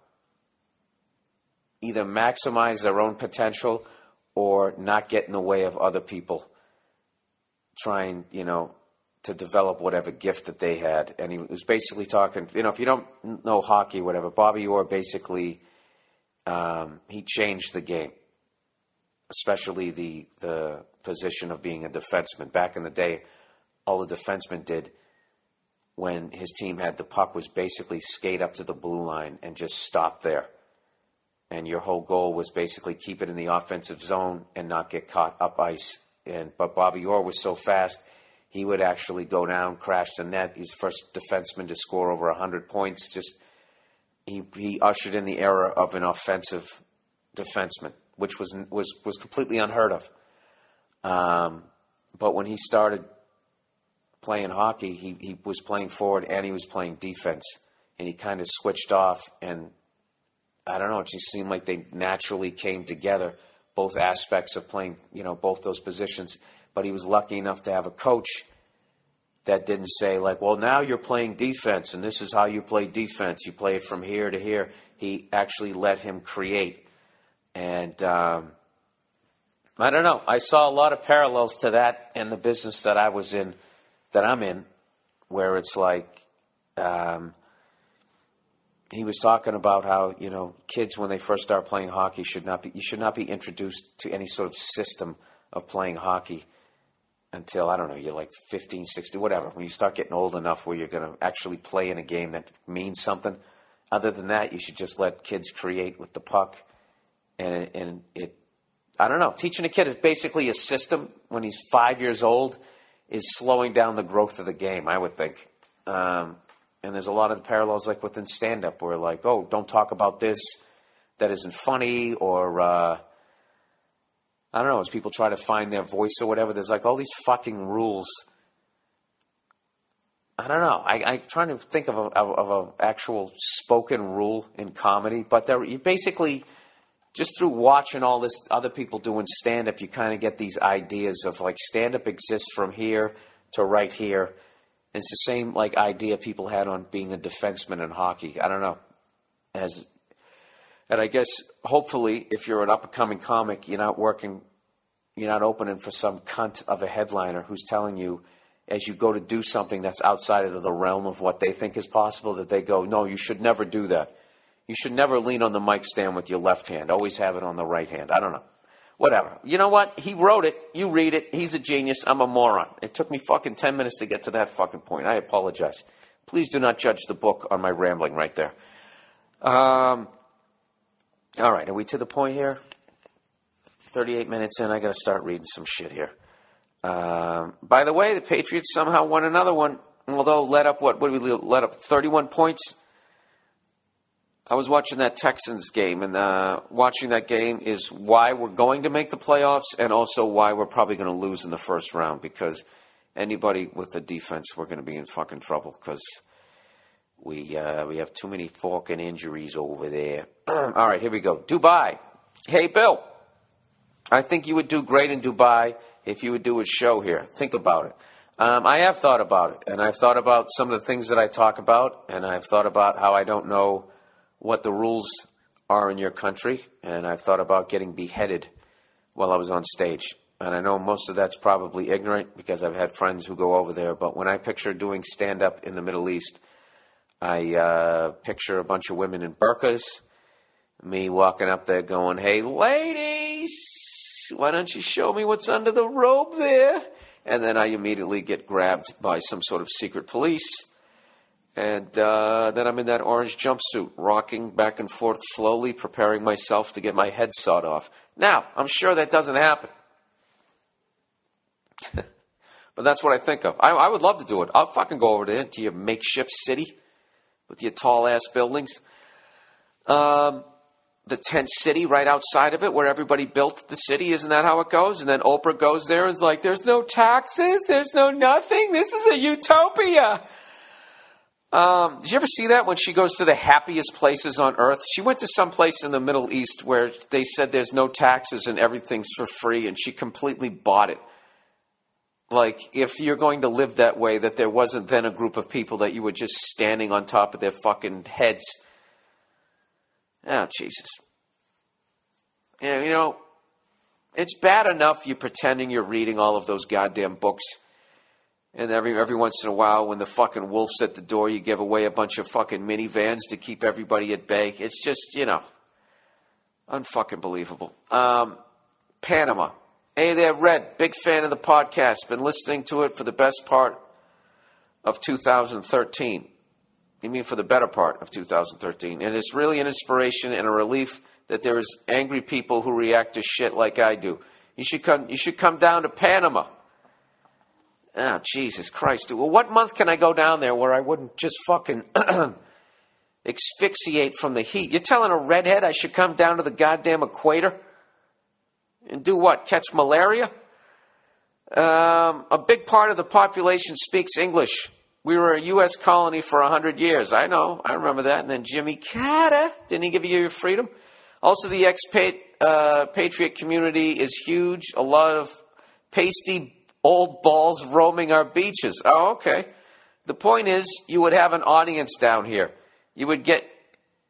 either maximize their own potential or not get in the way of other people trying, you know, to develop whatever gift that they had. And he was basically talking, you know, if you don't know hockey, whatever, Bobby Orr basically um, he changed the game, especially the the position of being a defenseman. Back in the day, all the defensemen did when his team had the puck was basically skate up to the blue line and just stop there. And your whole goal was basically keep it in the offensive zone and not get caught up ice. And but Bobby Orr was so fast, he would actually go down, crash the net. He's the first defenseman to score over hundred points. Just he he ushered in the era of an offensive defenseman, which was was was completely unheard of. Um, but when he started playing hockey, he, he was playing forward and he was playing defense, and he kind of switched off. And I don't know, it just seemed like they naturally came together, both aspects of playing, you know, both those positions. But he was lucky enough to have a coach that didn't say like, well, now you're playing defense, and this is how you play defense. You play it from here to here. He actually let him create, and um, I don't know. I saw a lot of parallels to that in the business that I was in, that I'm in, where it's like. Um, he was talking about how you know kids when they first start playing hockey should not be you should not be introduced to any sort of system of playing hockey until I don't know you're like 15, 16, whatever. When you start getting old enough where you're going to actually play in a game that means something. Other than that, you should just let kids create with the puck, and and it. I don't know. Teaching a kid is basically a system when he's five years old is slowing down the growth of the game. I would think. Um, and there's a lot of parallels like within stand up where like, oh, don't talk about this that isn't funny or. Uh, I don't know, as people try to find their voice or whatever, there's like all these fucking rules. I don't know. I, I'm trying to think of of, of a actual spoken rule in comedy, but there you basically just through watching all this other people doing stand up, you kind of get these ideas of like stand up exists from here to right here. And It's the same like idea people had on being a defenseman in hockey. I don't know. As and I guess hopefully, if you're an up and coming comic, you're not working, you're not opening for some cunt of a headliner who's telling you as you go to do something that's outside of the realm of what they think is possible that they go, no, you should never do that. You should never lean on the mic stand with your left hand. Always have it on the right hand. I don't know. Whatever. You know what? He wrote it. You read it. He's a genius. I'm a moron. It took me fucking 10 minutes to get to that fucking point. I apologize. Please do not judge the book on my rambling right there. Um, all right, are we to the point here? 38 minutes in, I got to start reading some shit here. Um, by the way, the Patriots somehow won another one, although let up what? What did we let up? 31 points. I was watching that Texans game, and uh, watching that game is why we're going to make the playoffs, and also why we're probably going to lose in the first round because anybody with a defense, we're going to be in fucking trouble because we uh, we have too many fucking injuries over there. All right, here we go. Dubai. Hey, Bill. I think you would do great in Dubai if you would do a show here. Think about it. Um, I have thought about it, and I've thought about some of the things that I talk about, and I've thought about how I don't know what the rules are in your country, and I've thought about getting beheaded while I was on stage. And I know most of that's probably ignorant because I've had friends who go over there, but when I picture doing stand up in the Middle East, I uh, picture a bunch of women in burqas, me walking up there going, Hey, ladies, why don't you show me what's under the robe there? And then I immediately get grabbed by some sort of secret police. And uh, then I'm in that orange jumpsuit, rocking back and forth slowly, preparing myself to get my head sawed off. Now, I'm sure that doesn't happen. But that's what I think of. I, I would love to do it. I'll fucking go over there to your makeshift city with your tall ass buildings. Um, the tent city right outside of it where everybody built the city. Isn't that how it goes? And then Oprah goes there and is like, there's no taxes, there's no nothing. This is a utopia. Um, did you ever see that when she goes to the happiest places on earth? She went to some place in the Middle East where they said there's no taxes and everything's for free, and she completely bought it. Like, if you're going to live that way, that there wasn't then a group of people that you were just standing on top of their fucking heads. Oh, Jesus. Yeah, you know, it's bad enough you pretending you're reading all of those goddamn books. And every every once in a while, when the fucking wolf's at the door, you give away a bunch of fucking minivans to keep everybody at bay. It's just, you know, unfucking believable. Um, Panama. Hey there, Red. Big fan of the podcast. Been listening to it for the best part of 2013. You mean for the better part of 2013. And it's really an inspiration and a relief that there is angry people who react to shit like I do. You should come, you should come down to Panama. Oh, Jesus Christ. Well, what month can I go down there where I wouldn't just fucking asphyxiate from the heat? You're telling a redhead I should come down to the goddamn equator? And do what? Catch malaria? Um, a big part of the population speaks English. We were a U.S. colony for 100 years. I know. I remember that. And then Jimmy Carter, didn't he give you your freedom? Also, the expat uh, patriot community is huge. A lot of pasty old balls roaming our beaches. Oh, okay. The point is, you would have an audience down here. You would get,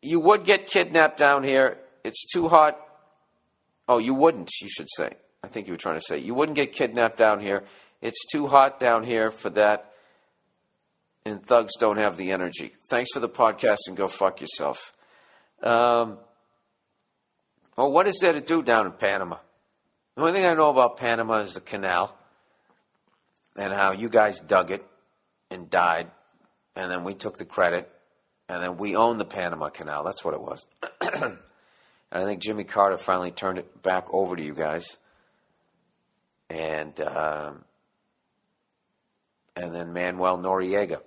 you would get kidnapped down here. It's too hot. Oh, you wouldn't. You should say. I think you were trying to say you wouldn't get kidnapped down here. It's too hot down here for that. And thugs don't have the energy. Thanks for the podcast and go fuck yourself. Um, well, what is there to do down in Panama? The only thing I know about Panama is the canal and how you guys dug it and died, and then we took the credit, and then we owned the Panama Canal. That's what it was. and I think Jimmy Carter finally turned it back over to you guys, and um, and then Manuel Noriega.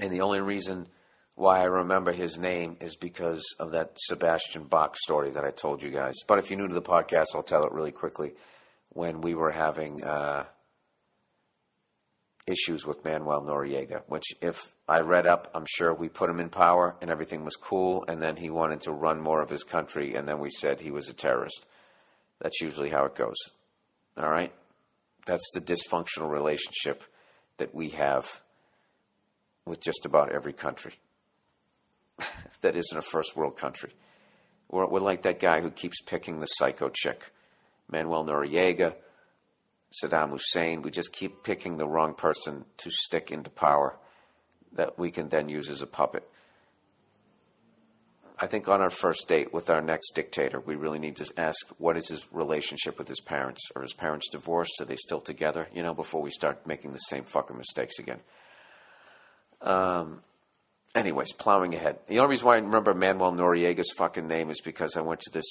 And the only reason why I remember his name is because of that Sebastian Bach story that I told you guys. But if you're new to the podcast, I'll tell it really quickly. When we were having uh, issues with Manuel Noriega, which, if I read up, I'm sure we put him in power and everything was cool, and then he wanted to run more of his country, and then we said he was a terrorist. That's usually how it goes. All right? That's the dysfunctional relationship that we have with just about every country that isn't a first world country. We're, we're like that guy who keeps picking the psycho chick. Manuel Noriega, Saddam Hussein. We just keep picking the wrong person to stick into power that we can then use as a puppet. I think on our first date with our next dictator, we really need to ask what is his relationship with his parents? Are his parents divorced? Are they still together? You know, before we start making the same fucking mistakes again. Um, anyways, plowing ahead. The only reason why I remember Manuel Noriega's fucking name is because I went to this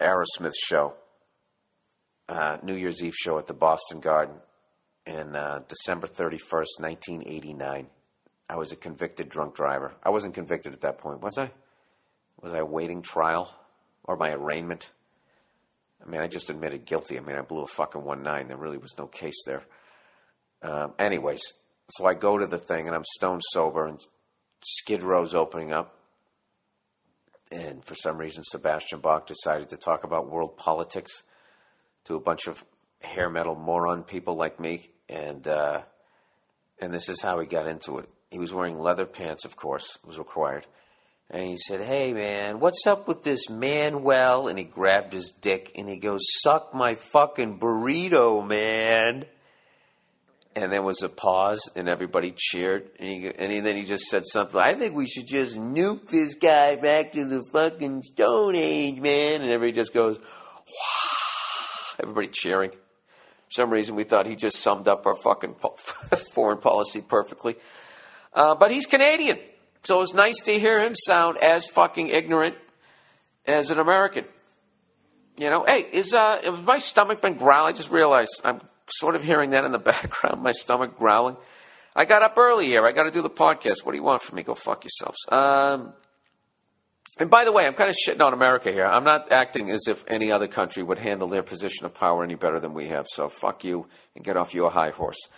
Aerosmith show, uh, New Year's Eve show at the Boston Garden in uh, December 31st, 1989. I was a convicted drunk driver. I wasn't convicted at that point, was I? Was I awaiting trial or my arraignment? I mean, I just admitted guilty. I mean, I blew a fucking 1 9. There really was no case there. Um, anyways, so I go to the thing and I'm stone sober and Skid Row's opening up. And for some reason, Sebastian Bach decided to talk about world politics to a bunch of hair metal moron people like me. And, uh, and this is how he got into it. He was wearing leather pants, of course, was required. And he said, Hey, man, what's up with this Manuel? And he grabbed his dick and he goes, Suck my fucking burrito, man. And there was a pause and everybody cheered. And, he, and he, then he just said something, I think we should just nuke this guy back to the fucking Stone Age, man. And everybody just goes, Wow. Everybody cheering. For some reason, we thought he just summed up our fucking po- foreign policy perfectly. Uh, but he's Canadian. So it was nice to hear him sound as fucking ignorant as an American. You know, hey, is uh, has my stomach been growling? I just realized I'm sort of hearing that in the background, my stomach growling. I got up early here. I got to do the podcast. What do you want from me? Go fuck yourselves. Um, and by the way, I'm kind of shitting on America here. I'm not acting as if any other country would handle their position of power any better than we have. So fuck you and get off your high horse.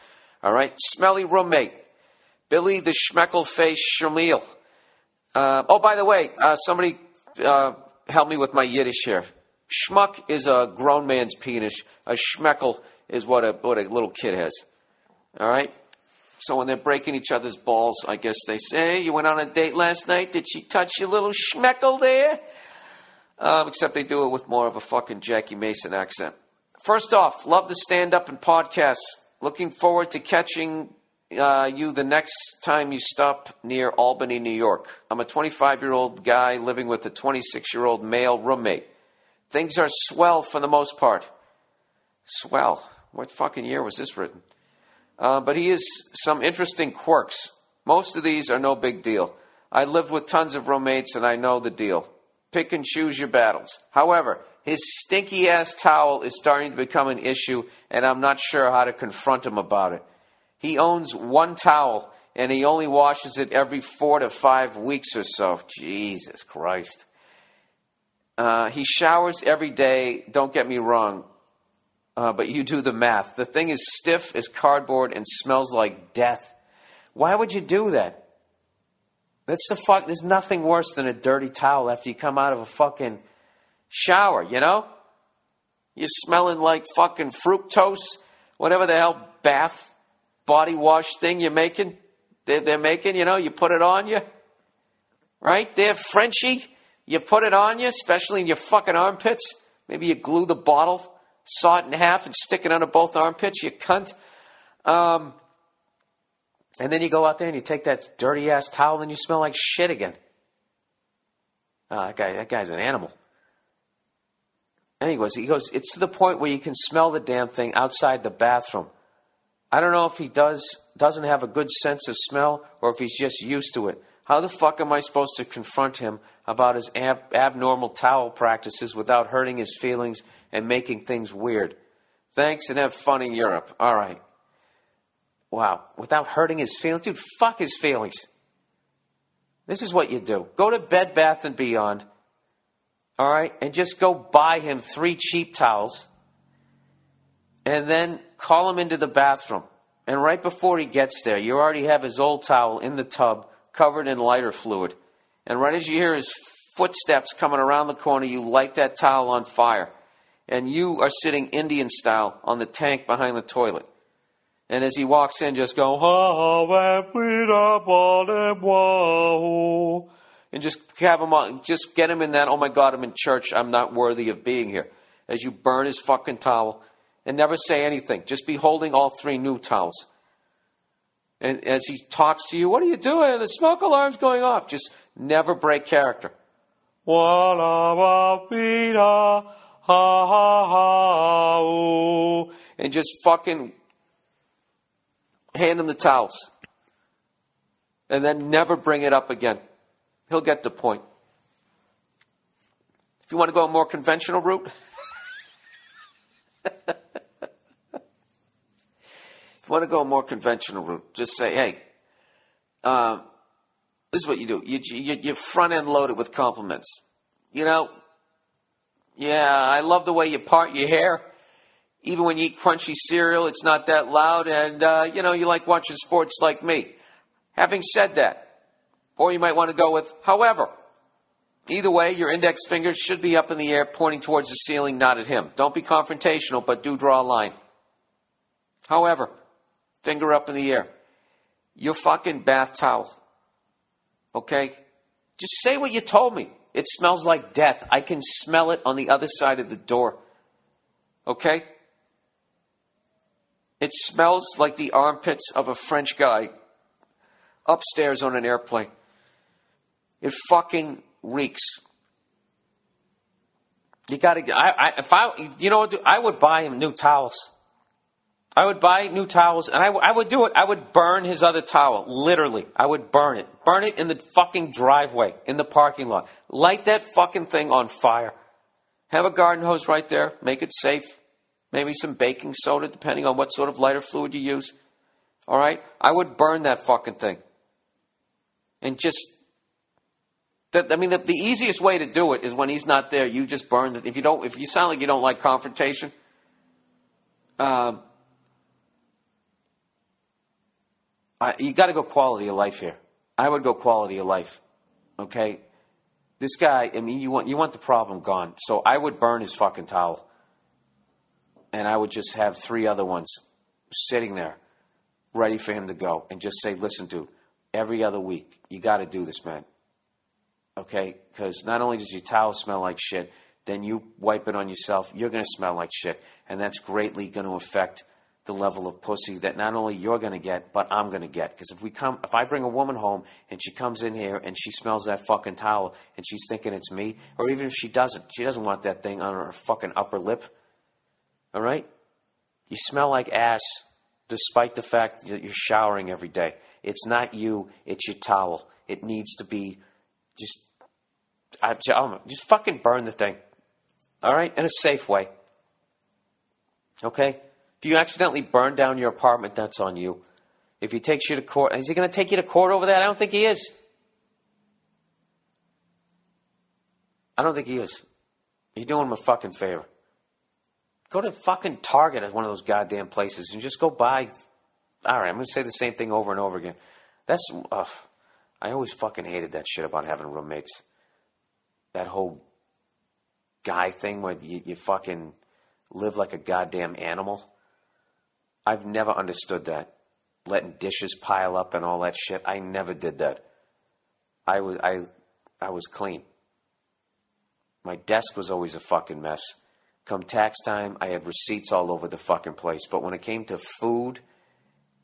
All right? Smelly roommate. Billy the Schmeckle Face Shamil. Uh, oh, by the way, uh, somebody uh, help me with my Yiddish here. Schmuck is a grown man's penis. A schmeckel is what a, what a little kid has. All right? So when they're breaking each other's balls, I guess they say, You went on a date last night? Did she touch your little schmeckel there? Um, except they do it with more of a fucking Jackie Mason accent. First off, love the stand up and podcasts. Looking forward to catching uh, you the next time you stop near Albany, New York. I'm a 25 year old guy living with a 26 year old male roommate. Things are swell for the most part. Swell. What fucking year was this written? Uh, but he has some interesting quirks. Most of these are no big deal. I lived with tons of roommates and I know the deal. Pick and choose your battles. However, his stinky ass towel is starting to become an issue and I'm not sure how to confront him about it. He owns one towel and he only washes it every four to five weeks or so. Jesus Christ. Uh, he showers every day, don't get me wrong, uh, but you do the math. The thing is stiff as cardboard and smells like death. Why would you do that? That's the fuck. There's nothing worse than a dirty towel after you come out of a fucking shower, you know? You're smelling like fucking fructose, whatever the hell bath body wash thing you're making. They're, they're making, you know, you put it on you. Right? They're Frenchy. You put it on you, especially in your fucking armpits. Maybe you glue the bottle, saw it in half, and stick it under both armpits, you cunt. Um, and then you go out there and you take that dirty ass towel and you smell like shit again. Oh, that guy, that guy's an animal. Anyways, he goes, it's to the point where you can smell the damn thing outside the bathroom. I don't know if he does doesn't have a good sense of smell or if he's just used to it. How the fuck am I supposed to confront him about his ab- abnormal towel practices without hurting his feelings and making things weird? Thanks and have fun in Europe. All right. Wow. Without hurting his feelings? Dude, fuck his feelings. This is what you do. Go to Bed Bath and Beyond. All right. And just go buy him three cheap towels. And then call him into the bathroom. And right before he gets there, you already have his old towel in the tub covered in lighter fluid. And right as you hear his footsteps coming around the corner, you light that towel on fire. And you are sitting Indian style on the tank behind the toilet. And as he walks in, just go, and just have him on, just get him in that, oh my God, I'm in church, I'm not worthy of being here. As you burn his fucking towel and never say anything. Just be holding all three new towels. And as he talks to you, what are you doing? The smoke alarm's going off. Just never break character. And just fucking hand him the towels. And then never bring it up again. He'll get the point. If you want to go a more conventional route, if you want to go a more conventional route, just say, hey, um, this is what you do. You, you, you front end load it with compliments. You know, yeah, I love the way you part your hair. Even when you eat crunchy cereal, it's not that loud. And, uh, you know, you like watching sports like me. Having said that, or you might want to go with, however, either way, your index fingers should be up in the air, pointing towards the ceiling, not at him. Don't be confrontational, but do draw a line. However, finger up in the air. Your fucking bath towel. Okay? Just say what you told me. It smells like death. I can smell it on the other side of the door. Okay? It smells like the armpits of a French guy upstairs on an airplane. It fucking reeks. You gotta, I, I, if I, you know what, I would buy him new towels. I would buy new towels and I, w- I would do it. I would burn his other towel. Literally. I would burn it. Burn it in the fucking driveway, in the parking lot. Light that fucking thing on fire. Have a garden hose right there. Make it safe. maybe some baking soda, depending on what sort of lighter fluid you use. All right? I would burn that fucking thing. And just, that, I mean, the, the easiest way to do it is when he's not there, you just burn it. If you don't, if you sound like you don't like confrontation, um, I, you got to go quality of life here. I would go quality of life. Okay? This guy, I mean, you want, you want the problem gone. So I would burn his fucking towel. And I would just have three other ones sitting there ready for him to go and just say, listen, dude, every other week, you got to do this, man. Okay? Because not only does your towel smell like shit, then you wipe it on yourself, you're going to smell like shit. And that's greatly going to affect the level of pussy that not only you're going to get, but I'm going to get. Because if we come, if I bring a woman home and she comes in here and she smells that fucking towel and she's thinking it's me, or even if she doesn't, she doesn't want that thing on her fucking upper lip. All right? You smell like ass despite the fact that you're showering every day. It's not you, it's your towel. It needs to be just, I, just fucking burn the thing. All right? In a safe way. Okay? If you accidentally burn down your apartment, that's on you. If he takes you to court, is he going to take you to court over that? I don't think he is. I don't think he is. You're doing him a fucking favor. Go to fucking Target at one of those goddamn places and just go buy. All right, I'm going to say the same thing over and over again. That's. Uh, I always fucking hated that shit about having roommates. That whole guy thing where you, you fucking live like a goddamn animal. I've never understood that. Letting dishes pile up and all that shit. I never did that. I was I I was clean. My desk was always a fucking mess. Come tax time, I had receipts all over the fucking place. But when it came to food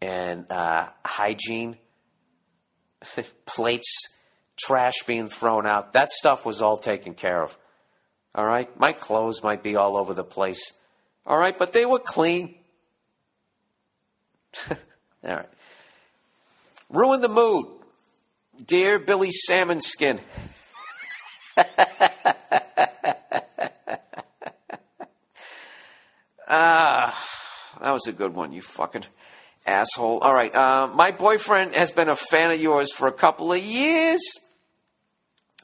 and uh, hygiene, plates, trash being thrown out, that stuff was all taken care of. All right? My clothes might be all over the place. All right? But they were clean. all right. Ruin the mood. Dear Billy Salmon Skin. Ah, that was a good one, you fucking asshole. All right, uh, my boyfriend has been a fan of yours for a couple of years.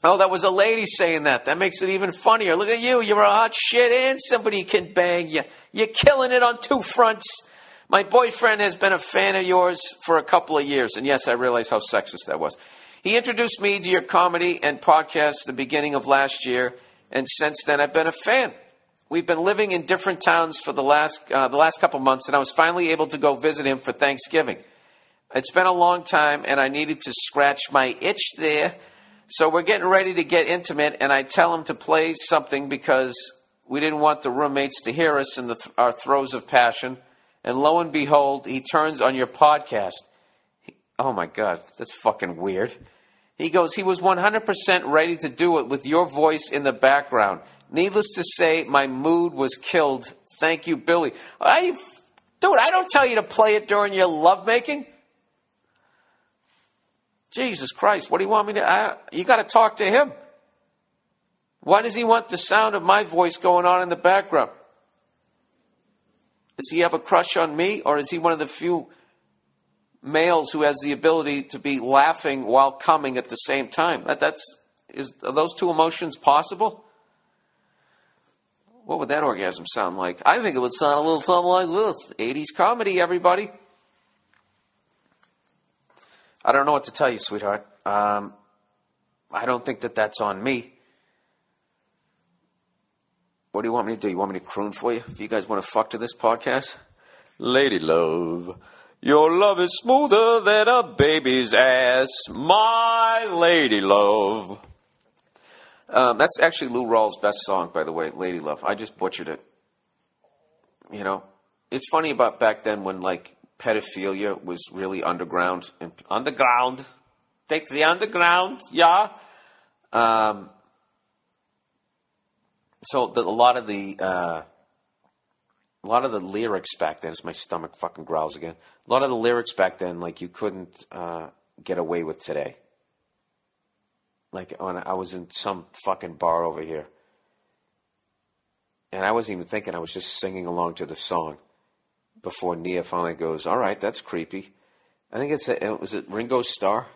Oh, that was a lady saying that. That makes it even funnier. Look at you. You're a hot shit and somebody can bang you. You're killing it on two fronts. My boyfriend has been a fan of yours for a couple of years. And yes, I realize how sexist that was. He introduced me to your comedy and podcast the beginning of last year. And since then, I've been a fan. We've been living in different towns for the last uh, the last couple months, and I was finally able to go visit him for Thanksgiving. It's been a long time, and I needed to scratch my itch there. So we're getting ready to get intimate, and I tell him to play something because we didn't want the roommates to hear us in th- our throes of passion. And lo and behold, he turns on your podcast. He, oh my God, that's fucking weird. He goes, he was 100% ready to do it with your voice in the background. Needless to say, my mood was killed. Thank you, Billy. I, dude, I don't tell you to play it during your lovemaking. Jesus Christ, what do you want me to? I, you got to talk to him. Why does he want the sound of my voice going on in the background? Does he have a crush on me, or is he one of the few males who has the ability to be laughing while coming at the same time? That, that's is are those two emotions possible? What would that orgasm sound like? I think it would sound a little something like this 80s comedy, everybody. I don't know what to tell you, sweetheart. Um, I don't think that that's on me. What do you want me to do? You want me to croon for you? If you guys want to fuck to this podcast? Lady love, your love is smoother than a baby's ass. My lady love. Um, that's actually Lou Rawls' best song, by the way, Lady Love. I just butchered it. You know, it's funny about back then when like pedophilia was really underground and underground. Take the underground, yeah. Um, so the, a lot of the uh, a lot of the lyrics back then, as my stomach fucking growls again. A lot of the lyrics back then, like you couldn't uh, get away with today. Like when I was in some fucking bar over here, And I wasn't even thinking, I was just singing along to the song before Nia finally goes, All right, that's creepy. I think it's, a, was it Ringo Starr?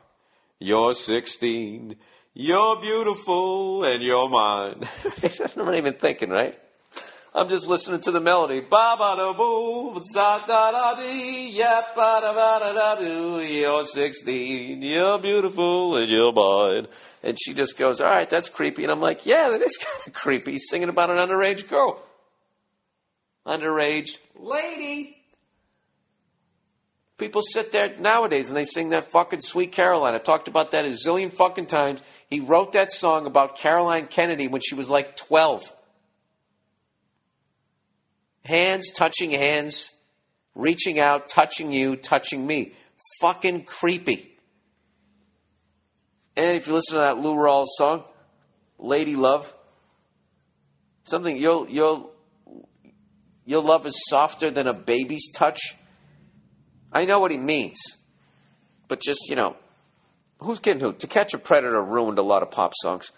You're 16, you're beautiful, and you're mine. I'm not even thinking, right? I'm just listening to the melody. Ba ba da boo, da da da dee, ba da ba da da doo. You're 16, you're beautiful, and you're mine. And she just goes, "All right, that's creepy." And I'm like, "Yeah, that is kind of creepy." Singing about an underage girl, underage lady. People sit there nowadays and they sing that fucking Sweet Caroline. I've talked about that a zillion fucking times. He wrote that song about Caroline Kennedy when she was like 12 hands touching hands, reaching out, touching you, touching me. Fucking creepy. And if you listen to that Lou Rawls song, Lady Love, something you'll you'll your love is softer than a baby's touch. I know what he means. But just, you know, who's kidding who? To Catch a Predator ruined a lot of pop songs.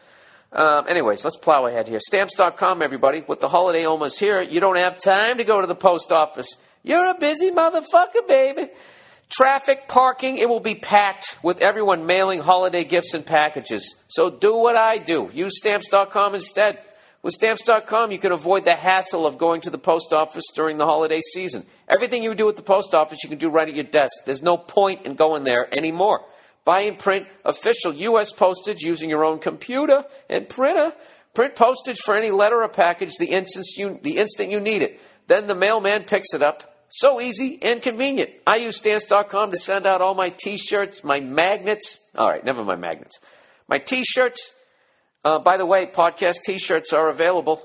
Um, anyways, let's plow ahead here. Stamps.com, everybody. With the holiday almost here, you don't have time to go to the post office. You're a busy motherfucker, baby. Traffic, parking, it will be packed with everyone mailing holiday gifts and packages. So do what I do. Use Stamps.com instead. With Stamps.com, you can avoid the hassle of going to the post office during the holiday season. Everything you do at the post office, you can do right at your desk. There's no point in going there anymore. Buy and print official U.S. postage using your own computer and printer. Print postage for any letter or package the instant you, the instant you need it. Then the mailman picks it up. So easy and convenient. I use stamps.com to send out all my t-shirts, my magnets. All right, never my magnets. My t-shirts. Uh, by the way, podcast t-shirts are available.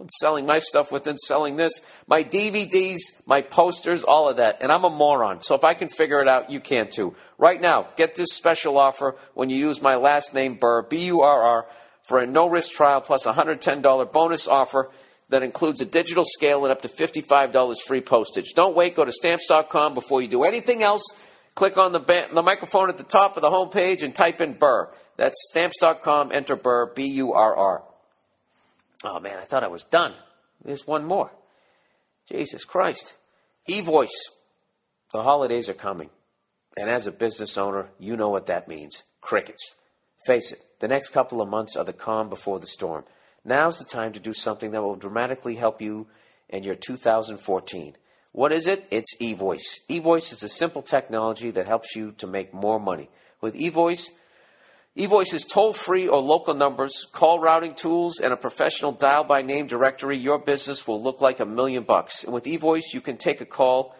I'm selling my stuff within selling this. My DVDs, my posters, all of that. And I'm a moron. So if I can figure it out, you can too. Right now, get this special offer when you use my last name, Burr, B U R R, for a no risk trial plus a $110 bonus offer that includes a digital scale and up to $55 free postage. Don't wait. Go to stamps.com before you do anything else. Click on the, ba- the microphone at the top of the homepage and type in Burr. That's stamps.com. Enter Burr, B U R R. Oh man, I thought I was done. There's one more. Jesus Christ. eVoice. The holidays are coming. And as a business owner, you know what that means crickets. Face it, the next couple of months are the calm before the storm. Now's the time to do something that will dramatically help you in your 2014. What is it? It's eVoice. eVoice is a simple technology that helps you to make more money. With eVoice, eVoice's toll free or local numbers, call routing tools, and a professional dial by name directory, your business will look like a million bucks. And with eVoice, you can take a call,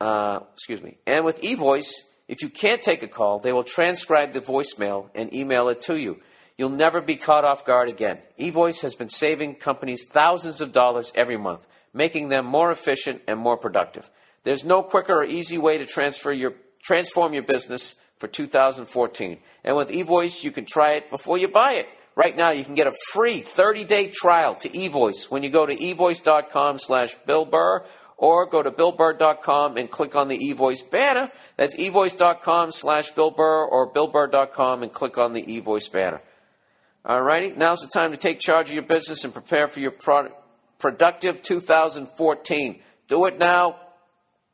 uh, excuse me, and with eVoice, if you can't take a call, they will transcribe the voicemail and email it to you. You'll never be caught off guard again. eVoice has been saving companies thousands of dollars every month, making them more efficient and more productive. There's no quicker or easy way to transfer your, transform your business for 2014. And with eVoice, you can try it before you buy it. Right now, you can get a free 30-day trial to eVoice when you go to evoice.com slash Bill Burr or go to billburr.com and click on the eVoice banner. That's evoice.com slash Bill Burr or billburr.com and click on the eVoice banner. Alrighty, now's the time to take charge of your business and prepare for your pro- productive 2014. Do it now,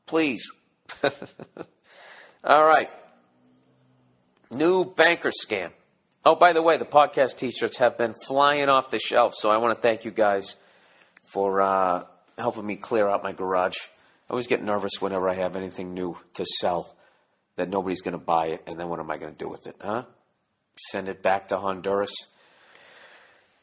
please. All right. New banker scam. Oh, by the way, the podcast t-shirts have been flying off the shelf, so I want to thank you guys for uh, helping me clear out my garage. I always get nervous whenever I have anything new to sell that nobody's going to buy it, and then what am I going to do with it, huh? Send it back to Honduras?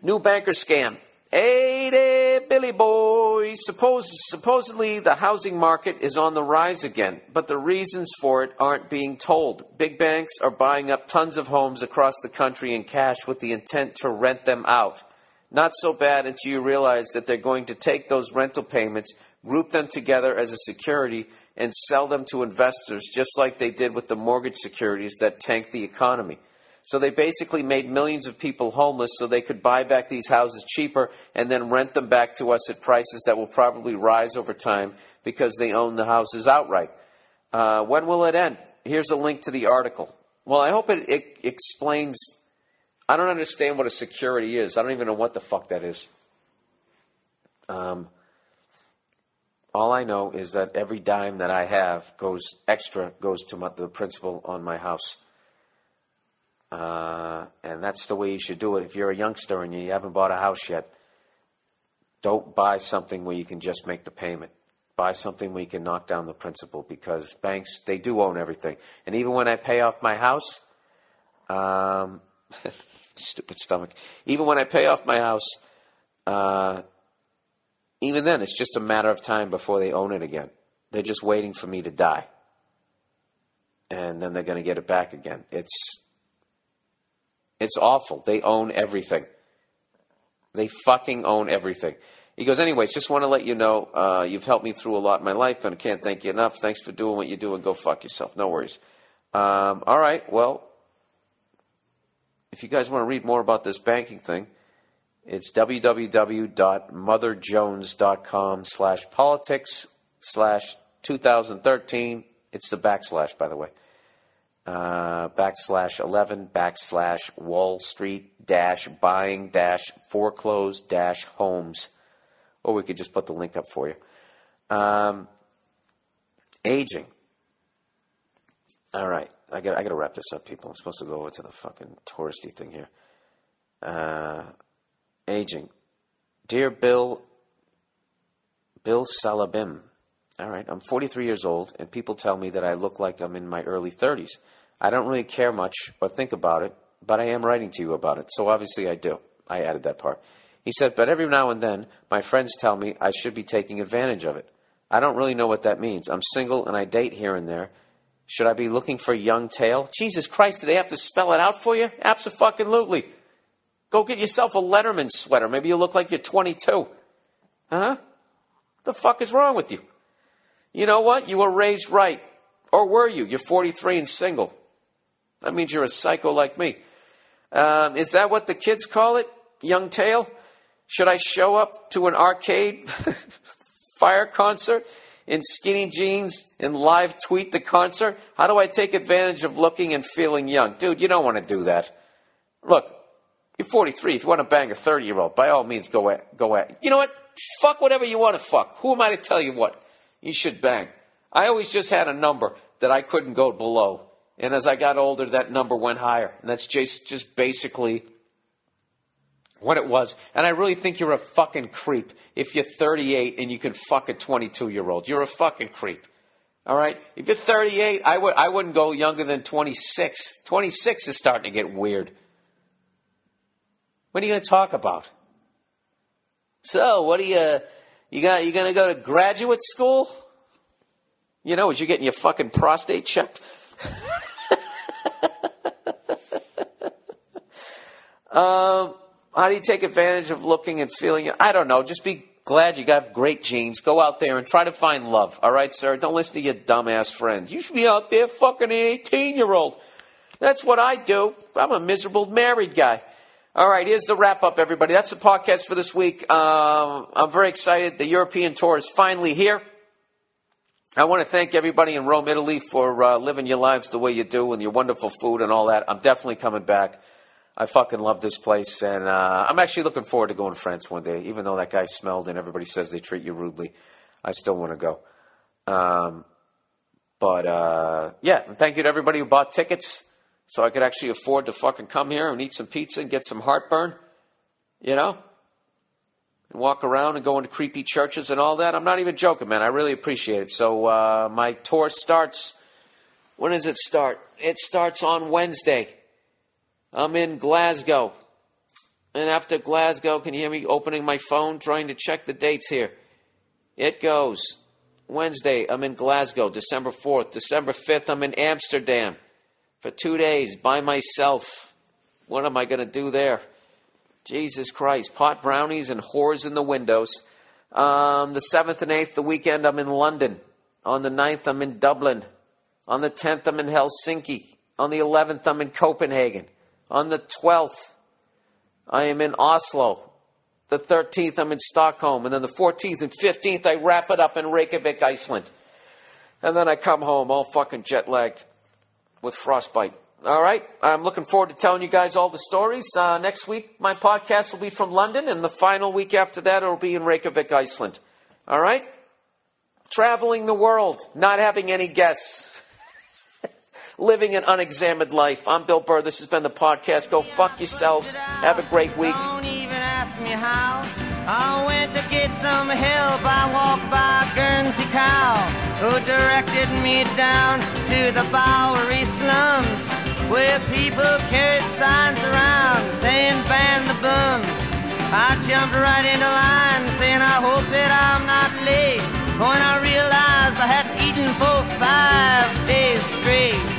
New banker scam. Hey there, Billy boy. Suppose, supposedly the housing market is on the rise again, but the reasons for it aren't being told. Big banks are buying up tons of homes across the country in cash with the intent to rent them out. Not so bad until you realize that they're going to take those rental payments, group them together as a security, and sell them to investors just like they did with the mortgage securities that tanked the economy. So they basically made millions of people homeless so they could buy back these houses cheaper and then rent them back to us at prices that will probably rise over time because they own the houses outright. Uh, when will it end? Here's a link to the article. Well, I hope it, it explains. I don't understand what a security is. I don't even know what the fuck that is. Um, all I know is that every dime that I have goes extra goes to my, the principal on my house. Uh, and that's the way you should do it. If you're a youngster and you haven't bought a house yet, don't buy something where you can just make the payment. Buy something where you can knock down the principal because banks, they do own everything. And even when I pay off my house, um, stupid stomach, even when I pay off my house, uh, even then, it's just a matter of time before they own it again. They're just waiting for me to die. And then they're going to get it back again. It's it's awful. They own everything. They fucking own everything. He goes, anyways, just want to let you know uh, you've helped me through a lot in my life, and I can't thank you enough. Thanks for doing what you do, and go fuck yourself. No worries. Um, all right, well, if you guys want to read more about this banking thing, it's www.motherjones.com slash politics slash 2013. It's the backslash, by the way. Uh, backslash 11 backslash Wall Street dash buying dash foreclose dash homes. Or we could just put the link up for you. Um, aging. All right. I got I got to wrap this up, people. I'm supposed to go over to the fucking touristy thing here. Uh, aging. Dear Bill, Bill Salabim. All right, I'm 43 years old, and people tell me that I look like I'm in my early 30s. I don't really care much or think about it, but I am writing to you about it, so obviously I do. I added that part. He said, but every now and then, my friends tell me I should be taking advantage of it. I don't really know what that means. I'm single and I date here and there. Should I be looking for young tail? Jesus Christ, do they have to spell it out for you? Absolutely. Go get yourself a Letterman sweater. Maybe you look like you're 22. Huh? The fuck is wrong with you? You know what? You were raised right. Or were you? You're 43 and single. That means you're a psycho like me. Um, is that what the kids call it? Young tail? Should I show up to an arcade fire concert in skinny jeans and live tweet the concert? How do I take advantage of looking and feeling young? Dude, you don't want to do that. Look, you're 43. If you want to bang a 30 year old, by all means, go at, go at. You know what? Fuck whatever you want to fuck. Who am I to tell you what you should bang? I always just had a number that I couldn't go below. And as I got older, that number went higher. And that's just, just basically what it was. And I really think you're a fucking creep if you're 38 and you can fuck a 22 year old. You're a fucking creep. All right? If you're 38, I would I wouldn't go younger than 26. 26 is starting to get weird. What are you going to talk about? So, what are you you got you to go to graduate school? You know, as you're getting your fucking prostate checked. um, how do you take advantage of looking and feeling? I don't know. Just be glad you got great genes. Go out there and try to find love. All right, sir? Don't listen to your dumbass friends. You should be out there fucking an 18 year old. That's what I do. I'm a miserable married guy. All right, here's the wrap up, everybody. That's the podcast for this week. Um, I'm very excited. The European tour is finally here. I want to thank everybody in Rome, Italy for uh, living your lives the way you do and your wonderful food and all that. I'm definitely coming back. I fucking love this place, and uh, I'm actually looking forward to going to France one day. Even though that guy smelled and everybody says they treat you rudely, I still want to go. Um, but uh, yeah, thank you to everybody who bought tickets so I could actually afford to fucking come here and eat some pizza and get some heartburn, you know, and walk around and go into creepy churches and all that. I'm not even joking, man. I really appreciate it. So uh, my tour starts. When does it start? It starts on Wednesday. I'm in Glasgow. And after Glasgow, can you hear me opening my phone, trying to check the dates here? It goes. Wednesday, I'm in Glasgow. December 4th. December 5th, I'm in Amsterdam for two days by myself. What am I going to do there? Jesus Christ. Pot brownies and whores in the windows. Um, the 7th and 8th, the weekend, I'm in London. On the 9th, I'm in Dublin. On the 10th, I'm in Helsinki. On the 11th, I'm in Copenhagen. On the 12th, I am in Oslo. The 13th, I'm in Stockholm. And then the 14th and 15th, I wrap it up in Reykjavik, Iceland. And then I come home all fucking jet lagged with frostbite. All right. I'm looking forward to telling you guys all the stories. Uh, next week, my podcast will be from London, and the final week after that, it'll be in Reykjavik, Iceland. All right? Traveling the world, not having any guests, living an unexamined life. I'm Bill Burr. This has been the podcast. Go fuck yourselves. Have a great week. I went to get some help. I walked by Guernsey Cow, who directed me down to the Bowery slums, where people carried signs around saying ban the bums. I jumped right into line saying I hope that I'm not late. When I realized I hadn't eaten for five days straight.